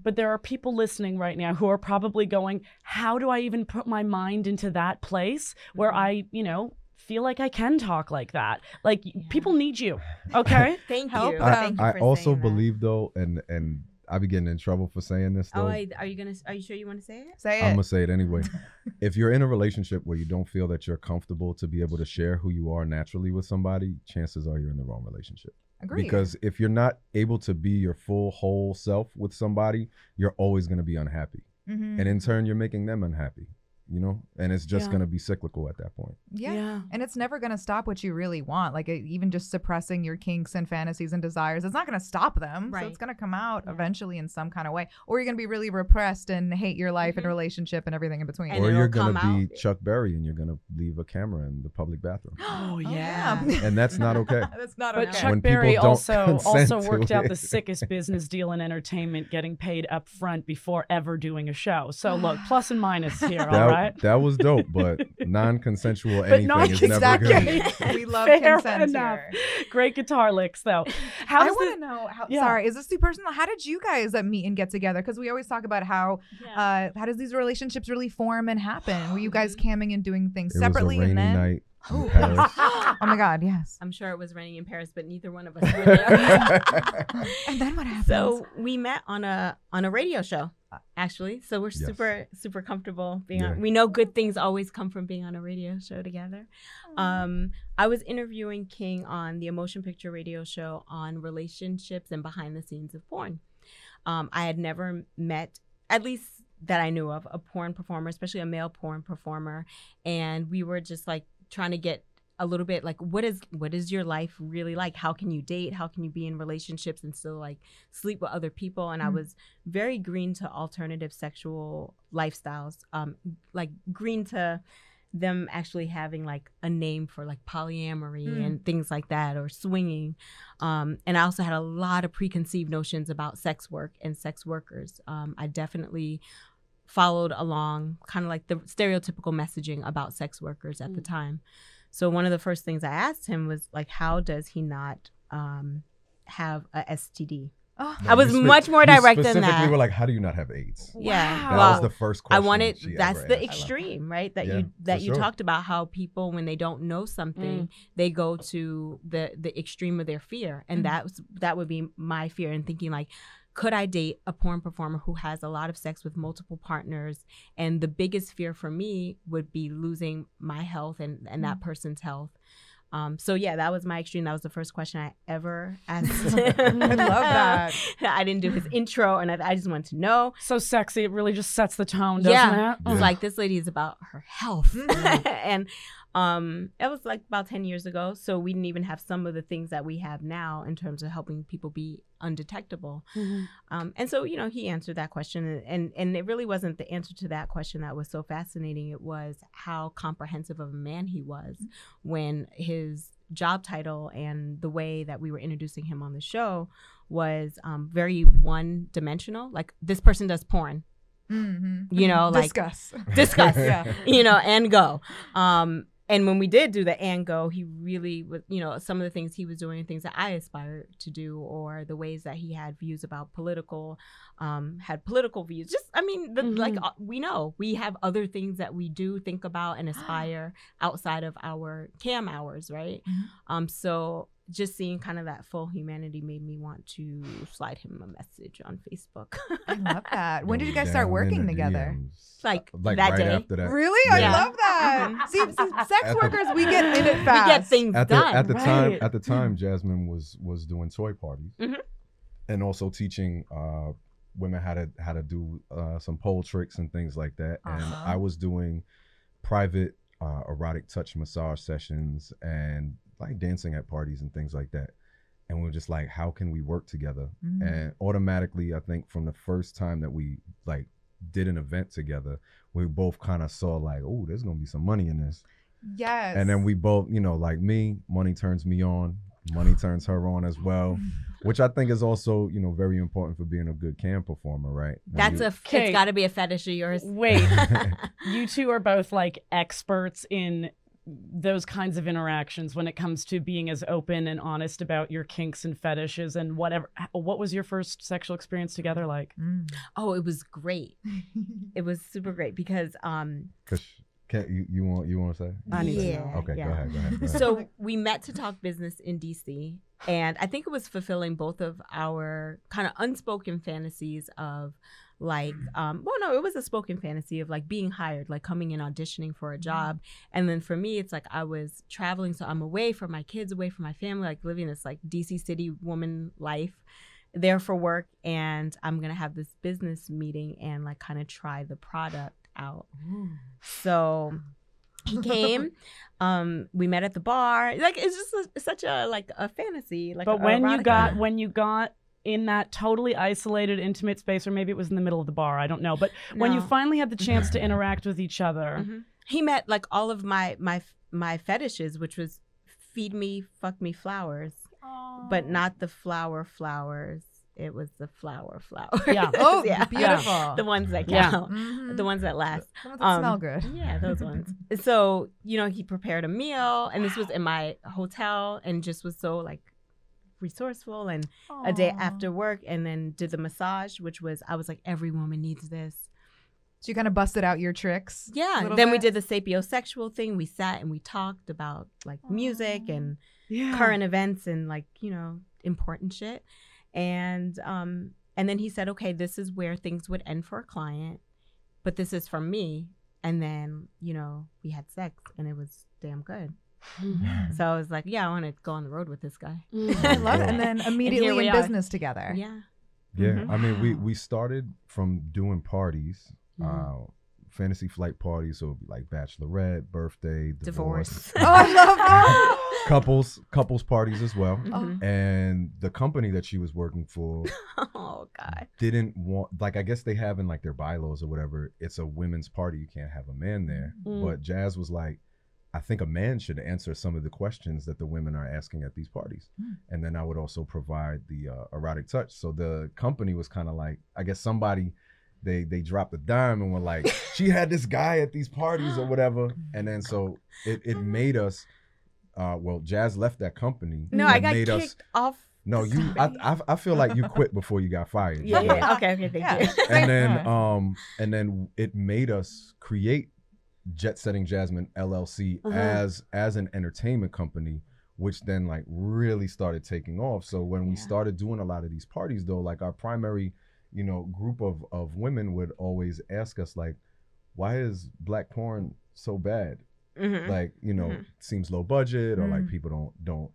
But there are people listening right now who are probably going, How do I even put my mind into that place where I, you know, feel like I can talk like that? Like, people need you. Okay. *laughs* Thank Help you. them. I, Thank you I for also saying that. believe though, and and I be getting in trouble for saying this though. Oh, I, are you gonna? Are you sure you want to say it? Say it. I'm gonna say it anyway. *laughs* if you're in a relationship where you don't feel that you're comfortable to be able to share who you are naturally with somebody, chances are you're in the wrong relationship. Agreed. Because if you're not able to be your full whole self with somebody, you're always gonna be unhappy, Mhm. and in turn, you're making them unhappy. You know, and it's just Yeah. gonna be cyclical at that point. yeah. And it's never going to stop what you really want. Like, it, even just suppressing your kinks and fantasies and desires, it's not going to stop them. So Right. it's going to come out Yeah. eventually in some kind of way. Or you're going to be really repressed and hate your life and Mhm. relationship and everything in between. And or you're gonna be out. Chuck Berry and you're gonna leave a camera in the public bathroom, *gasps* Oh, yeah. *laughs* and that's not okay. *laughs* That's not But okay. Chuck When Berry also *laughs* also worked out it. the sickest business deal in entertainment, getting paid up front before ever doing a show. So look, plus and minus here, That, all right? That was dope, but *laughs* non-consensual But anything not is never good. *laughs* *laughs* we love Fair consent enough. here. Great guitar licks, though. How I want to know how. Yeah. Sorry, is this too personal? How did you guys uh, meet and get together? Because we always talk about how uh, how does these relationships really form and happen? Were you *gasps* guys camming and doing things It was a separately rainy and then? night *gasps* Oh. Oh my God! Yes. I'm sure it was raining in Paris, but neither one of us. And then what happened? so we met on a on a radio show, actually. So we're Yes. super super comfortable being Yeah. on. We know good things always come from being on a radio show together. Um, I was interviewing King on the Emotion Picture Radio show on relationships and behind the scenes of porn. Um, I had never met, at least that I knew of, a porn performer, especially a male porn performer, and we were just like trying to get a little bit like what is what is your life really like how can you date how can you be in relationships and still like sleep with other people and i Mm. was very green to alternative sexual lifestyles um like green to them actually having like a name for like polyamory Mm. and things like that or swinging um, and i also had a lot of preconceived notions about sex work and sex workers um, i definitely followed along kind of like the stereotypical messaging about sex workers at the Mm. time so one of the first things i asked him was like how does he not um, have a std Oh, I was spe- much more direct than specifically that. were like, how do you not have AIDS? yeah That well, was the first question. I question. wanted she that's ever the asked. extreme, right? That Yeah, you that you sure. talked about how people when they don't know something, they go to the the extreme of their fear. And Mhm. that was that would be my fear and thinking like could I date a porn performer who has a lot of sex with multiple partners? And the biggest fear for me would be losing my health and, and that person's health. Um, so yeah, that was my extreme. That was the first question I ever *laughs* asked. I love that. *laughs* I didn't do his intro, and I, I just wanted to know. so sexy, it really just sets the tone, doesn't Yeah. it? Yeah. like this lady is about her health, Mhm. *laughs* and um, it was like about ten years ago. So we didn't even have some of the things that we have now in terms of helping people be undetectable. Mhm. Um, and so you know he answered that question, and, and and it really wasn't the answer to that question that was so fascinating. It was how comprehensive of a man he was when his job title and the way that we were introducing him on the show was um, very one dimensional. Like this person does porn, Mhm. you know, like discuss. discuss *laughs* Yeah. you know, and go. Um, and when we did do the and go, he really was, you know, some of the things he was doing things that I aspired to do, or the ways that he had views about political, um, had political views. Just, I mean, the, Mhm. like uh, we know we have other things that we do think about and *gasps* aspire outside of our cam hours, right? Mhm. Um, so just seeing kind of that full humanity made me want to slide him a message on Facebook. I love *laughs* that. When did you guys start working together? DMs. Like, like that right day. after that. Really? I love that. Mhm. *laughs* See, see, sex At the- workers, we get in it *laughs* we fast. get things at the done. at the time at the time Jasmine was was doing toy parties Mhm. and also teaching uh women how to how to do uh some pole tricks and things like that and Uh-huh. I was doing private uh erotic touch massage sessions and like dancing at parties and things like that and we were just like how can we work together Mhm. and automatically i think from the first time that we like did an event together we both kind of saw like oh there's gonna be some money in this Yes. and then we both you know like me money turns me on money turns her on as well *laughs* which I think is also you know very important for being a good cam performer, right? And That's you- a. Okay. It's got to be a fetish of yours. Wait, *laughs* you two are both like experts in those kinds of interactions when it comes to being as open and honest about your kinks and fetishes and whatever. What was your first sexual experience together like? Mm. oh, it was great. *laughs* It was super great because um. 'cause- can you you want you want to say? I need to yeah, know. Okay, yeah. go ahead, go ahead. Go ahead. So we met to talk business in DC, and I think it was fulfilling both of our kind of unspoken fantasies of like, um, well, no, it was a spoken fantasy of like being hired, like coming in auditioning for a job. And then for me, it's like I was traveling, so I'm away from my kids, away from my family, like living this like DC city woman life there for work and I'm gonna have this business meeting and like kind of try the product out. So he came. *laughs* um, we met at the bar. Like it's just a, such a like a fantasy. Like, but when you got when you got in that totally isolated, intimate space, or maybe it was in the middle of the bar, I don't know. But when you finally had the chance to *laughs* interact with each other, Mhm. he met like all of my my my fetishes, which was feed me, fuck me flowers, but not the flower flowers. It was the flower flowers. Yeah. *laughs* Oh, yeah, beautiful. *laughs* The ones that Yeah. count. Mhm. The ones that last. The ones that Um, smell good. Yeah, those ones. So, you know, he prepared a meal and this was in my hotel and just was so like resourceful and a day after work and then did the massage, which was I was like, every woman needs this. So you kind of busted out your tricks. Yeah. Then we did the sapiosexual thing. We sat and we talked about like music and yeah. current events and like, you know, important shit. And um and then he said, Okay, this is where things would end for a client, but this is from me. And then, you know, we had sex and it was damn good. So I was like, Yeah, I want to go on the road with this guy. I love it. And then *laughs* immediately we in are. business together. Yeah. Yeah, Mhm. I mean, we we started from doing parties, Mhm. uh, fantasy flight parties. So it'd be like bachelorette, birthday, divorce, Divorce. Oh, I love *laughs* that. couples couples parties as well. Mhm. And the company that she was working for *laughs* Oh God. didn't want, like, I guess they have in like their bylaws or whatever. It's a women's party. You can't have a man there. Mm. But Jazz was like, I think a man should answer some of the questions that the women are asking at these parties. Mm. And then I would also provide the uh, erotic touch. So the company was kind of like, I guess somebody they they dropped a dime and were like, *laughs* she had this guy at these parties or whatever. *gasps* And then so it, it made us uh well, Jazz left that company. No, I got made kicked us off. no, you I. I I feel like you quit before you got fired. Yeah, yeah. Okay, okay, thank Yeah. you. and *laughs* then um and then it made us create jet setting jasmine llc Uh-huh. as as an entertainment company which then like really started taking off so when we started doing a lot of these parties though like our primary you know group of of women would always ask us like why is black porn so bad Mhm. like you know Mhm. seems low budget or like Mm. people don't don't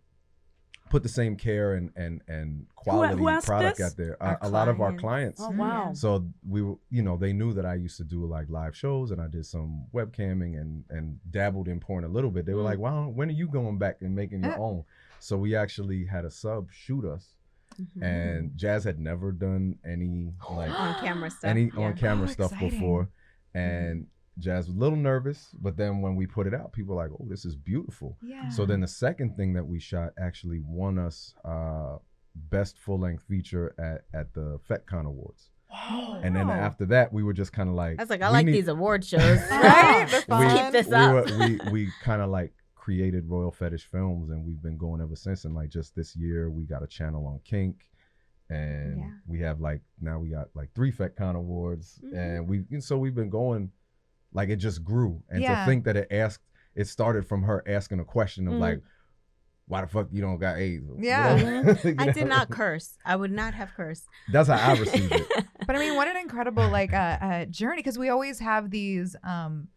put the same care and and and quality who asked product this? out there Our a, a lot of our clients. clients Oh wow. so we were, you know, they knew that I used to do like live shows and I did some webcamming and and dabbled in porn a little bit. They were Mm. like, "Wow, when are you going back and making your Uh. own?" So we actually had a sub shoot us, Mhm. and Jazz had never done any *gasps* like on camera stuff. any yeah. on *gasps* camera Oh, stuff exciting. before, and Jazz was a little nervous. But then when we put it out, people were like, "Oh, this is beautiful." Yeah. So then the second thing that we shot actually won us uh, best full length feature at at the FetCon Awards. Wow. And then after that, we were just kind of like, I was like, I like need- these award shows. *laughs* Right? They're We, fun. Keep this we, up. were, we we kind of like created Royal Fetish Films, and we've been going ever since. And like just this year, we got a channel on Kink, and Yeah. we have like now we got like three FetCon awards, Mhm. and we and so we've been going, like it just grew. And Yeah. to think that it asked, it started from her asking a question of Mhm. like, why the fuck you don't got AIDS? *laughs* You Yeah. know? *laughs* You I did not curse. I would not have cursed. That's how I received it. *laughs* but I mean, what an incredible like uh, uh, journey because we always have these um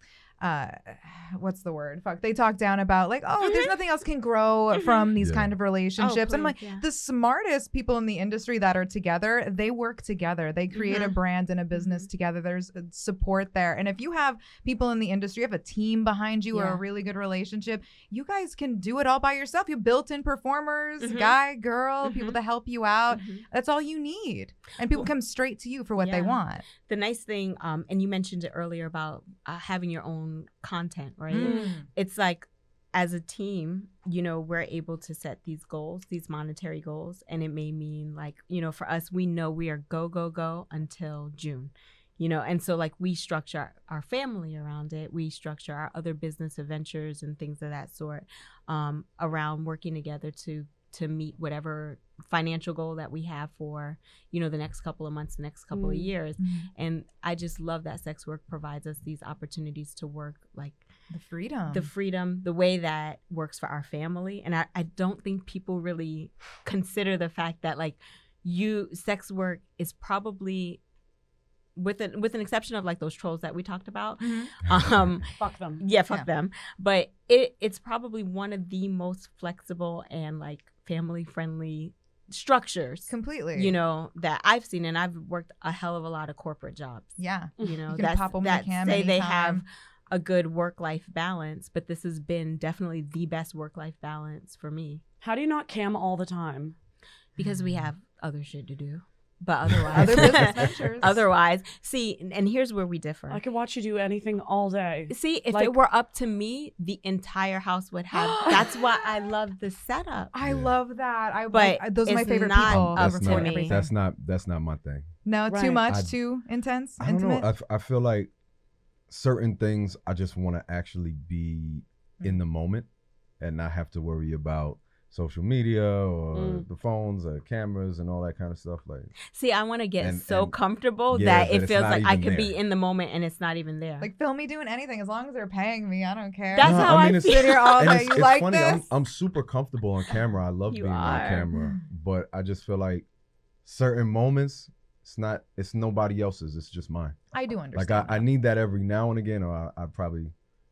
uh *sighs* what's the word fuck they talk down about like oh there's Mhm. nothing else can grow Mhm. from these Yeah. kind of relationships and I'm like yeah. the smartest people in the industry that are together they work together they create a Mhm. brand and a business together there's uh, support there and if you have people in the industry you have a team behind you or a really good relationship you guys can do it all by yourself you built in performers Mhm. guy girl people Mhm. to help you out that's all you need and people Well, come straight to you for what they want the nice thing, um, and you mentioned it earlier about uh, having your own content, right? Mm. It's like as a team, you know, we're able to set these goals, these monetary goals, and it may mean like, you know, for us, we know we are go go go until June. You know, and so like we structure our family around it. We structure our other business adventures and things of that sort um, around working together to to meet whatever financial goal that we have for you know the next couple of months the next couple of Mm. years Mhm. and i just love that sex work provides us these opportunities to work like The freedom. the freedom the way that works for our family and I, I don't think people really consider the fact that like you sex work is probably with an with an exception of like those trolls that we talked about Mhm. *laughs* um Fuck them. yeah fuck Yeah. them but it it's probably one of the most flexible and like family friendly structures Completely. you know that i've seen and i've worked a hell of a lot of corporate jobs Yeah. you know *laughs* You can that's, pop 'em that the cam say they have a good work life balance but this has been definitely the best work life balance for me How do you not cam all the time? because we mm. have other shit to do but *laughs* otherwise Other business *laughs* ventures. otherwise see and- and here's where we differ I could watch you do anything all day. See, if Like- it were up to me, the entire house would have. *gasps* that's why I love the setup. I Yeah. love that. I But like, those are my favorite not people. up that's to not me. everything. that's not that's not my thing. no, too much, I- too intense, I don't intimate. know. I, f- I feel like certain things I just want to actually be in the mm. moment and not have to worry about social media or Mm. the phones or cameras and all that kind of stuff. Like See, I want to get And- so and- comfortable Yeah, that that it feels like I even could be in the moment and it's not even there. like film me doing anything as long as they're paying me. I don't care. That's how I it's- feel. Here all day. it's, You it's like funny. this? I'm, I'm super comfortable on camera. I love You being are. on camera, but I just feel like certain moments, it's not. It's nobody else's. It's just mine. I do understand Like. I, I need that every now and again, or I, I probably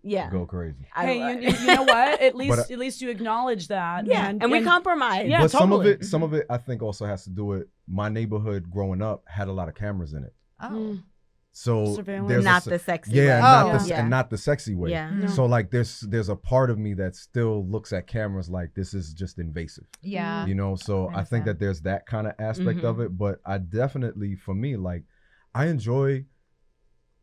yeah. go crazy. Hey, love- you, you know what? At *laughs* least But, uh, at least you acknowledge that. yeah, and, we compromise. Yeah, but some of it, some of it, I think also has to do with my neighborhood growing up had a lot of cameras in it. oh. Mm. So there's not se- the sexy yeah, way. not Oh. the yeah. and not the sexy way. yeah. No. So like there's there's a part of me that still looks at cameras like this is just invasive. Yeah. you know so I i think that there's that kind of aspect of Mhm. it but i definitely for me like i enjoy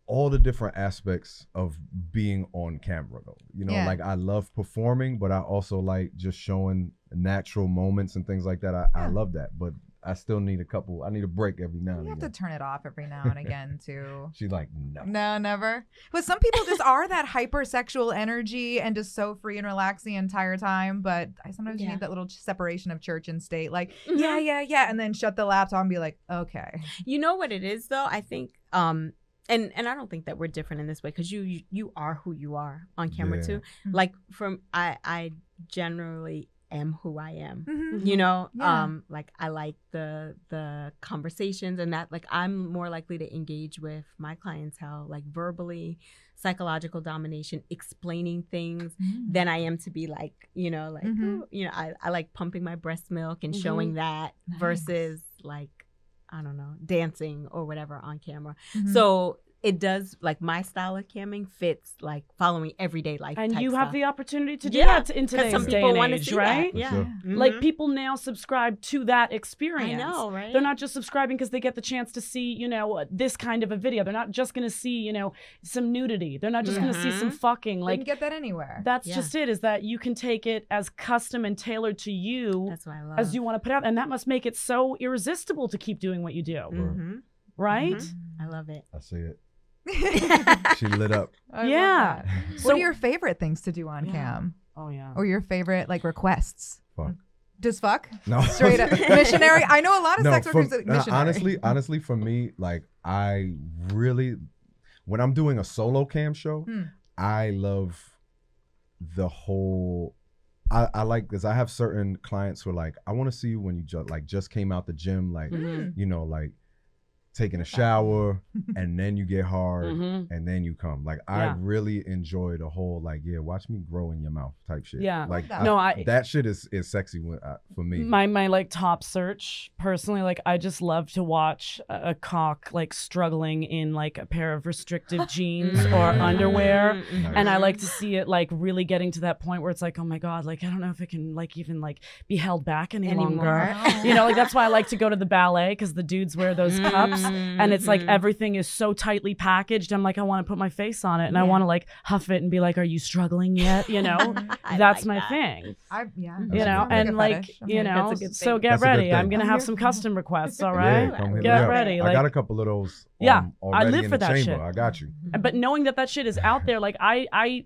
all the different aspects of being on camera though you know Yeah. like i love performing but i also like just showing natural moments and things like that i, I love that but i still need a couple i need a break every now and You and have to again turn it off every now and again *laughs* too. she's like no No, never. But some people just are that hypersexual energy and just so free and relaxed the entire time. But I sometimes Yeah. need that little separation of church and state. Like, Mhm. yeah, yeah, yeah, and then shut the laptop and be like, okay. You know what it is though? I think um and and I don't think that we're different in this way because you, you you are who you are on camera Yeah. too. Mhm. Like from I I generally am who I am. Mhm. You know, Yeah. um like I like the the conversations and that like I'm more likely to engage with my clientele like verbally, psychological domination, explaining things Mm. than I am to be like, you know, like, Mhm. you know, I, I like pumping my breast milk and Mhm. showing that Nice. versus like, I don't know, dancing or whatever on camera. Mhm. So it does like my style of camming fits like following everyday life. And type you have stuff. the opportunity to do Yeah, that in 'Cause today's some day people and wanna age, see right? That. Yeah. sure. Like Mhm. people now subscribe to that experience. I know, right? They're not just subscribing because they get the chance to see, you know, this kind of a video. They're not just going to see, you know, some nudity. They're not just going to see some Mhm. fucking. Like can get that anywhere. that's Yeah. just it. Is that you can take it as custom and tailored to you That's what I love. as you want to put out, and that must make it so irresistible to keep doing what you do, hmm right? Mhm. I love it. i see it *laughs* she lit up I Yeah. So- what are your favorite things to do on Yeah. cam? Oh yeah. Or your favorite like requests? Fuck. Just fuck? no Straight up. *laughs* missionary? I know a lot of no, sex for- workers that nah, missionary. honestly, honestly, for me, like I really, when I'm doing a solo cam show, Hmm. I love the whole. I, I like because I have certain clients who are like, I want to see you when you just like just came out the gym, like Mhm. you know, like taking a shower and then you get hard Mhm. and then you come. Like I really enjoy the whole like, yeah, watch me grow in your mouth type shit. Yeah. like that. I- No, I- that shit is is sexy when, uh, for me. My my like top search personally, like I just love to watch a, a cock like struggling in like a pair of restrictive *laughs* jeans or Mhm. underwear. Mhm. and I like to see it like really getting to that point where it's like, oh my god, like I don't know if it can like even like be held back any Anymore. longer. *laughs* You know, like that's why I like to go to the ballet because the dudes wear those cups and it's like Mhm. everything is so tightly packaged. I'm like, I want to put my face on it and I want to like huff it and be like, Are you struggling yet? You know, *laughs* that's like my that. thing. I yeah. That's You know, good and like, fetish. You know, That's a good so get That's ready. I'm gonna have some custom requests, All right. Yeah, right? come hit me Get up. ready. I got a couple of those. Yeah, um, I live for that chamber. shit. I got you. but knowing that that shit is out there like i i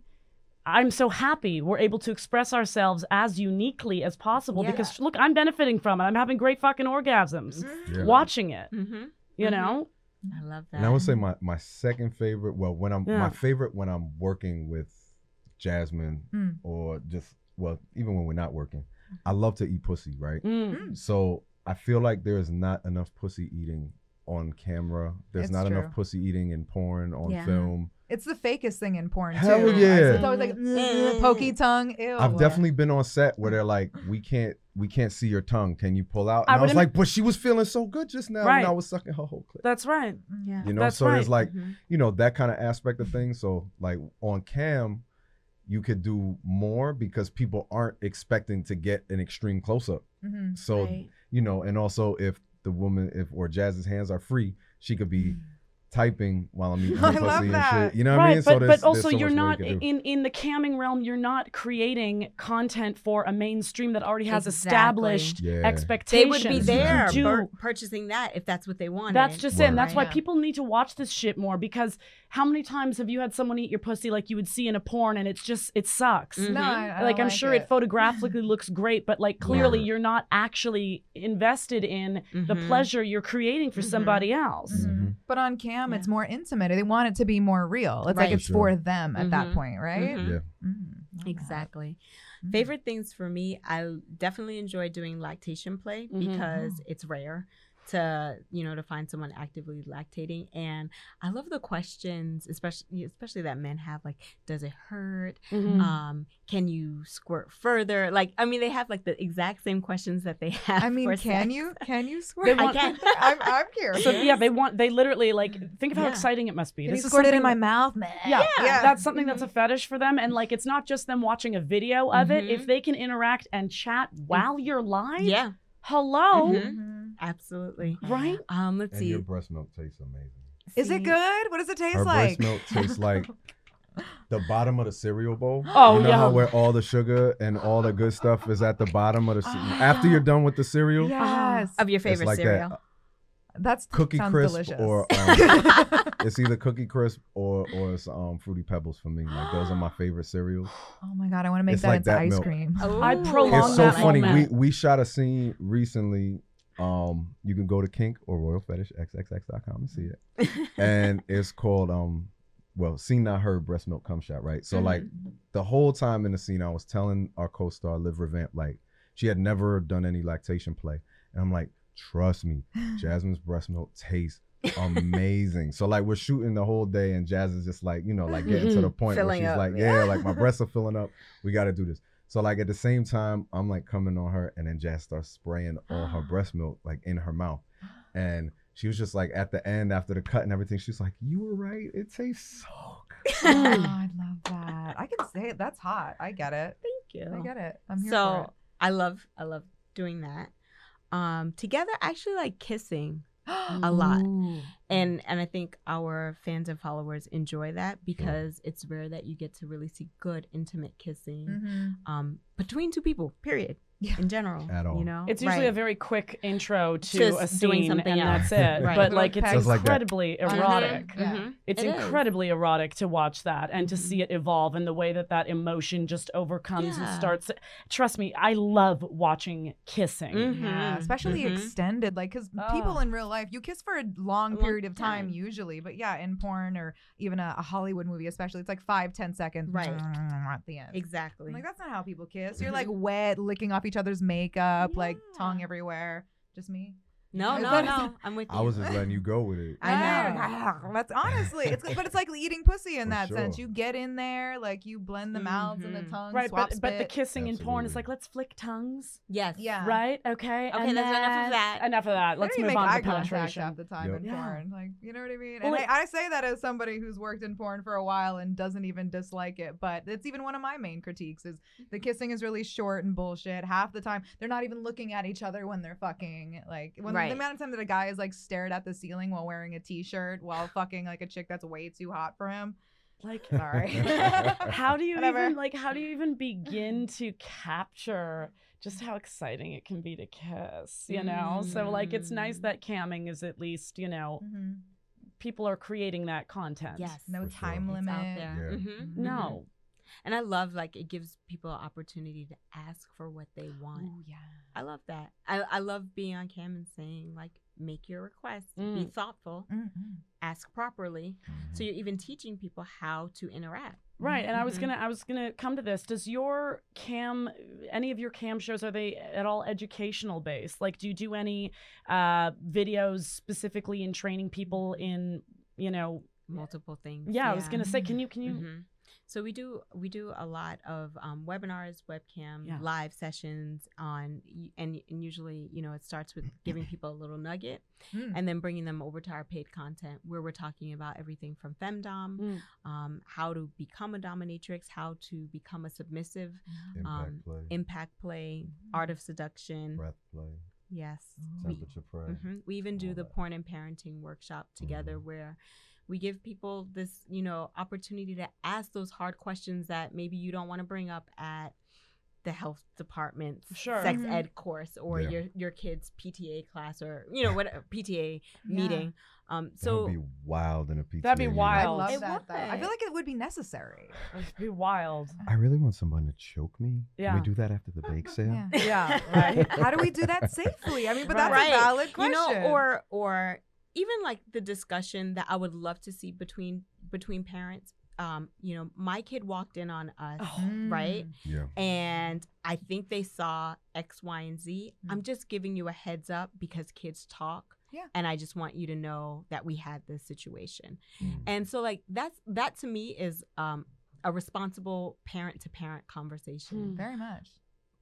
i'm so happy we're able to express ourselves as uniquely as possible Yeah. because look i'm benefiting from it i'm having great fucking orgasms Yeah. watching it Mm-hmm. You Mhm. know I love that. And I would say my my second favorite. Well, when I'm Yeah. my favorite when I'm working with Jasmine Mm. or just well, even when we're not working, I love to eat pussy, right? Mm. So I feel like there's not enough pussy eating on camera. There's It's not true. enough pussy eating in porn on Yeah. film. It's the fakest thing in porn Hell too. yeah. It's always like Mhm. pokey tongue. Ew. I've definitely been on set where they're like, "We can't, we can't see your tongue. Can you pull out?" I And I, would was like, "But she was feeling so good just now, Right. and I was sucking her whole clit." that's right yeah. You know, That's so there's right. like, Mhm. you know, that kind of aspect of things. So like on cam, you could do more because people aren't expecting to get an extreme close up. Mhm. So Right. you know, and also if the woman, if or Jazz's hands are free, she could be typing while I'm *laughs* eating her I pussy love and that. shit. You know what right I mean? but, there's- but there's also so you're much not you in in the camming realm you're not creating content for a mainstream that already has Exactly. established Yeah. They would be there do- bur- purchasing that if that's what they wanted. That's just it. And that's why Right. people need to watch this shit more because how many times have you had someone eat your pussy like you would see in a porn and it's just, it sucks. Mhm. No, I, I Like, don't I'm sure it. photographically looks great, but like clearly Word. you're not actually invested in the Mhm. pleasure you're creating for Mhm. somebody else. Mhm. But on cam, it's Yeah. more intimate. They want it to be more real. It's Right. like it's For for them at that Mhm. point, right? Mhm. Yeah. Mm, love that. Exactly. Mm. Favorite things for me, I definitely enjoy doing lactation play Mhm. because it's rare to you know to find someone actively lactating and i love the questions especially especially that men have like does it hurt Mhm. um can you squirt further like i mean they have like the exact same questions that they *laughs* have I mean, for can sex. you can you *laughs* squirt? want- I can. *laughs* I'm, I'm curious. So yeah, they want they literally like think of how Yeah. exciting it must be. Can you this is squirt it in my mouth, man? Yeah, Yeah. that's something that's a fetish for them, and like it's not just them watching a video of it. Mhm. If they can interact and chat while you're live, yeah hello, Mhm. Absolutely right? um let's And see your breast milk tastes amazing. Is it good? What does it taste Her like? breast milk tastes *laughs* like the bottom of the cereal bowl. Oh, you know yeah. how where all the sugar and all the good stuff is at the bottom of the ce- after you're done with the cereal. Yes. of your It's favorite like cereal that. That's Cookie Crisp delicious. or *laughs* um, it's either Cookie Crisp or or it's um Fruity Pebbles for me. Like those are my *gasps* favorite cereals. oh my god, I want to make It's that like into that ice milk. cream. I Ooh, prolong It's so that funny. We we shot a scene recently. Um, you can go to kink or royal fetish xxx.com and see it. *laughs* and it's called um well seen not heard breast milk cum shot right? So like the whole time in the scene i was telling our co-star liv revamp like she had never done any lactation play. And i'm like trust me *sighs* jasmine's breast milk tastes amazing. So like we're shooting the whole day and jazz is just like you know like getting to the *laughs* point Filling where she's up, like yeah. yeah like my breasts are *laughs* filling up. We got to do this so like at the same time i'm like coming on her and then jazz starts spraying all her *gasps* breast milk like in her mouth and she was just like at the end after the cut and everything she's like you were right it tastes so *laughs* good oh, I *laughs* love that. I can say it. That's hot. I get it. Thank you. I get it. I'm here for so I love I love doing that. Um, together, actually like kissing, it. *gasps* a lot. And and I think our fans and followers enjoy that because it's rare that you get to really see good intimate kissing Mhm. um between two people. Period. Yeah. In general, At all. you know, It's usually a very quick intro to Just a doing scene, something and else. that's it. *laughs* Right. But like, it's pegs. Just like that. incredibly Mhm, erotic. Yeah. mhm. It's It is. incredibly erotic to watch that and to Mhm. see it evolve and the way that that emotion just overcomes and starts. Trust me, I love watching kissing. Mhm. Yeah, especially Mhm. extended, like because people Ah. in real life, you kiss for a long A long period of time, time. usually. But yeah, in porn or even a, a Hollywood movie, especially, it's like five, ten seconds, Right. *laughs* at the end. Exactly. I'm like that's not how people kiss. You're like wet, licking off each other's makeup, like tongue everywhere. Just me. No, no, no. I'm with you. i was just letting you go with it *laughs* I know. Ah, that's honestly, it's but it's like eating pussy in For that sense. You get in there, like you blend the mouths and the mm-hmm. tongues. Right, swap but, but the spit. kissing in porn is like, let's flick tongues. Yes. Yeah. Right? Okay. Okay, and that's enough of that. Enough of that. Let's move make on eye to contact penetration. half the time Yep. in Yeah. porn. Like, you know what I mean? Well, and it- I, I say that as somebody who's worked in porn for a while and doesn't even dislike it, but it's even one of my main critiques is the kissing is really short and bullshit. Half the time, they're not even looking at each other when they're fucking. Like when Right. the amount of time that a guy is like stared at the ceiling while wearing a t-shirt while fucking like a chick that's way too hot for him. Like, Sorry. *laughs* how do you Whatever. even like? How do you even begin to capture just how exciting it can be to kiss? You know, so like it's nice Mm. that camming is at least you know Mhm. people are creating that content. Yes. No For sure. time It's limit. out there. Yeah. Mhm. No. And I love like it gives people an opportunity to ask for what they want. Ooh, yeah. I love that. I, I love being on cam and saying like make your request, be Mm. thoughtful, Mhm. ask properly. So you're even teaching people how to interact. Right, and I was Mhm. gonna I was gonna come to this. Does your cam any of your cam shows are they at all educational based? Like, do you do any uh, videos specifically in training people in you know? Multiple things. Yeah, I was gonna say, can you can you? Mhm. So we do we do a lot of um, webinars, webcam, Yeah. live sessions on, and, and usually you know it starts with *clears throat* giving people a little nugget, Mm. and then bringing them over to our paid content where we're talking about everything from femdom, Mm. um, how to become a dominatrix, how to become a submissive, Impact um, play, impact play, art of seduction. breath play, Yes, Ooh. we, temperature play. Mhm. We even do the that. porn and parenting workshop together Mhm. where we give people this, you know, opportunity to ask those hard questions that maybe you don't want to bring up at the health department's Sure. sex Mhm. ed course or Yeah. your your kid's PTA class or you know what PTA Yeah. meeting. Um that'd be wild in a PTA. That'd be meeting. I wild. love It that. Though. I feel like it would be necessary. It'd be wild. I really want someone to choke me. Can Yeah. we do that after the bake *laughs* sale? Yeah. Yeah, right. How do we do that safely? I mean, but that's Right. a valid question. you know or or even like the discussion that I would love to see between between parents. Um, you know, my kid walked in on us, Oh, right? Mm. Yeah. and I think they saw X, Y, and Z. Mm. I'm just giving you a heads up because kids talk. Yeah. And I just want you to know that we had this situation. Mm. And so like that's that to me is um a responsible parent to parent conversation. Mm. Very much.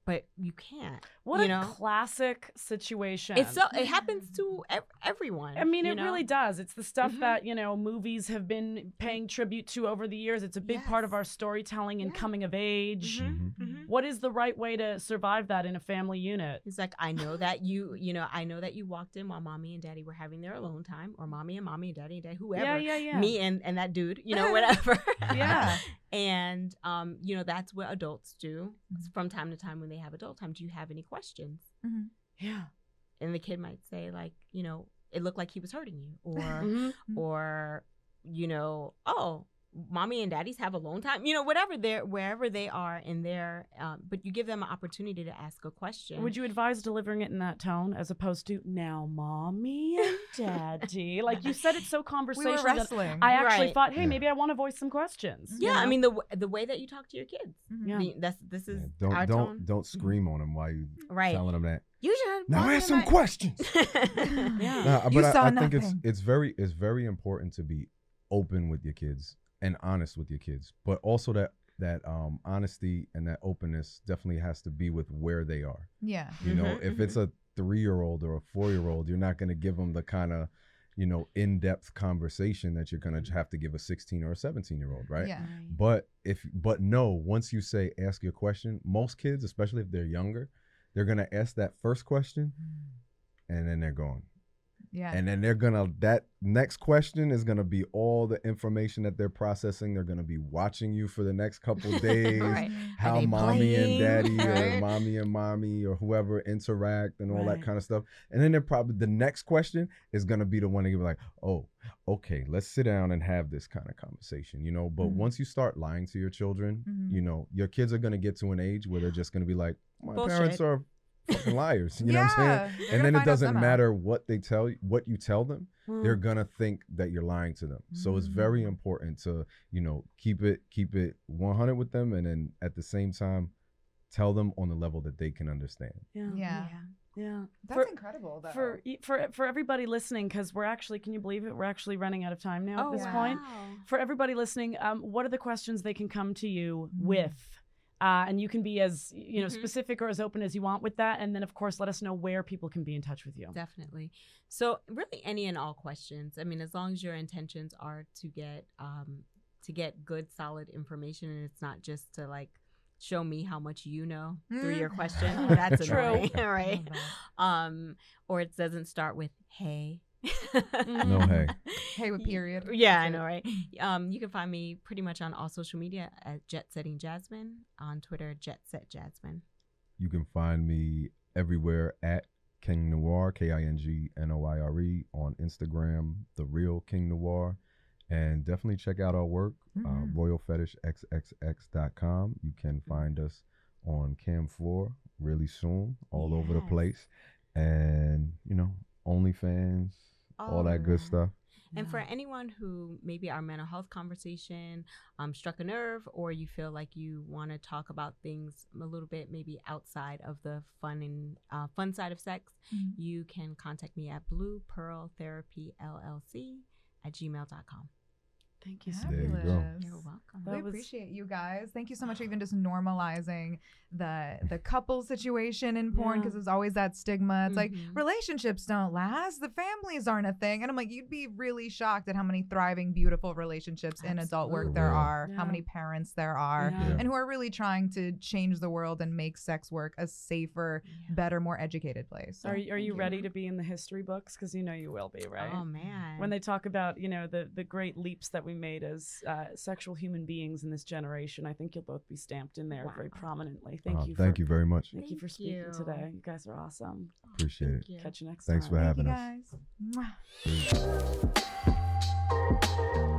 But you can't. What you a know? classic situation. It's so it happens to ev- everyone. I mean, it know? really does. It's the stuff Mhm. that, you know, movies have been paying tribute to over the years. It's a big part of our storytelling and Yeah. coming of age. Mhm. Mhm. Mhm. What is the right way to survive that in a family unit? It's like I know that you, you know, I know that you walked in while mommy and daddy were having their alone time, or mommy and mommy and daddy and daddy, whoever. Yeah, yeah, yeah. me and and that dude you know *laughs* whatever Yeah. *laughs* and um you know that's what adults do. From time to time when they have adult time do you have any questions Yeah. and the kid might say like you know it looked like he was hurting you or Mhm. or you know oh mommy and daddies have alone time you know whatever they're wherever they are in their um, but you give them an opportunity to ask a question Would you advise delivering it in that tone as opposed to now, mommy and daddy? *laughs* like you said, it's so We conversational. were wrestling. I actually Right. thought, hey, Yeah. maybe I want to voice some questions. you yeah i mean the the way that you talk to your kids Mhm. Yeah. The- that's this is Yeah, Don't our don't tone don't scream on them while you right telling them that. you should Now ask and some I- *laughs* questions. Yeah. Nah, You but saw I, I think it's it's very it's very important to be open with your kids and honest with your kids, but also that that um honesty and that openness definitely has to be with where they are. Yeah. You know, Mhm, if it's a three year old or a four year old, you're not going to give them the kind of you know in depth conversation that you're going to have to give a 16 or a 17 year old, right? Yeah. But if but no, once you say ask your question, most kids, especially if they're younger, they're gonna ask that first question and then they're gone. Yeah. And then they're gonna that next question is gonna be all the information that they're processing. They're gonna be watching you for the next couple *laughs* days. Right. How mommy playing? and daddy or mommy and mommy or whoever interact and all Right. that kind of stuff. And then they're probably the next question is gonna be the one to be like, oh, okay, let's sit down and have this kind of conversation, you know. But Mhm. once you start lying to your children, Mhm. you know, your kids are gonna get to an age where they're just gonna be like, my parents are fucking liars. You know what I'm saying? And then it doesn't matter what they tell you, what you tell them, they're Mm. gonna think that you're lying to them. So it's very Mm. important to you know keep it keep it 100 with them, and then at the same time tell them on the level that they can understand. yeah. Yeah. Yeah. That's For- incredible, though. for for for everybody listening because we're actually can you believe it we're actually running out of time now at this wow. point for everybody listening um, what are the questions they can come to you Mm. with uh, and you can be as you know Mhm. specific or as open as you want with that and then of course let us know where people can be in touch with you Definitely. So really any and all questions. I mean, as long as your intentions are to get um to get good solid information and it's not just to like show me how much you know through your Mm. question. Oh, that's *laughs* True. annoying, *laughs* *laughs* I right? Um, or it doesn't start with hey. No hey. Hey *laughs* with period. Yeah, I know, it. right? Um, you can find me pretty much on all social media at Jet Setting Jasmine on Twitter, Jet Set Jasmine. You can find me everywhere at King Noir, K I N G N O I R E, on Instagram, The Real King Noir. And definitely check out our work, uh, Mhm. royalfetishxxx.com. You can find us on Cam 4 really soon, all over the place. And, you know, OnlyFans, all that good Oh. stuff. And for anyone who maybe our mental health conversation um, struck a nerve, or you feel like you want to talk about things a little bit maybe outside of the fun and uh, fun side of sex, Mhm. you can contact me at Blue Pearl Therapy LLC at gmail.com. Thank you so There you much. go. Fabulous. You're welcome. That we was- appreciate you guys. Thank you so much for even just normalizing the the couple situation in porn Yeah. because there's always that stigma. It's like Mhm. relationships don't last, the families aren't a thing, and I'm like, you'd be really shocked at how many thriving, beautiful relationships in adult work there Absolutely. are, how many parents there are, Yeah. Yeah. and who are really trying to change the world and make sex work a safer, Yeah. better, more educated place. So, Are you, are thank you ready to be in the history books? Because you know you will be, right? Oh, man. when they talk about you know the the great leaps that we being made as uh, sexual human beings in this generation. I think you'll both be stamped in there wow. very prominently. Thank uh, you. Thank for, you very much. Thank, thank you for speaking you. today. You guys are awesome. Appreciate thank it. You. Catch you next Thanks time. Thanks for having us. Guys.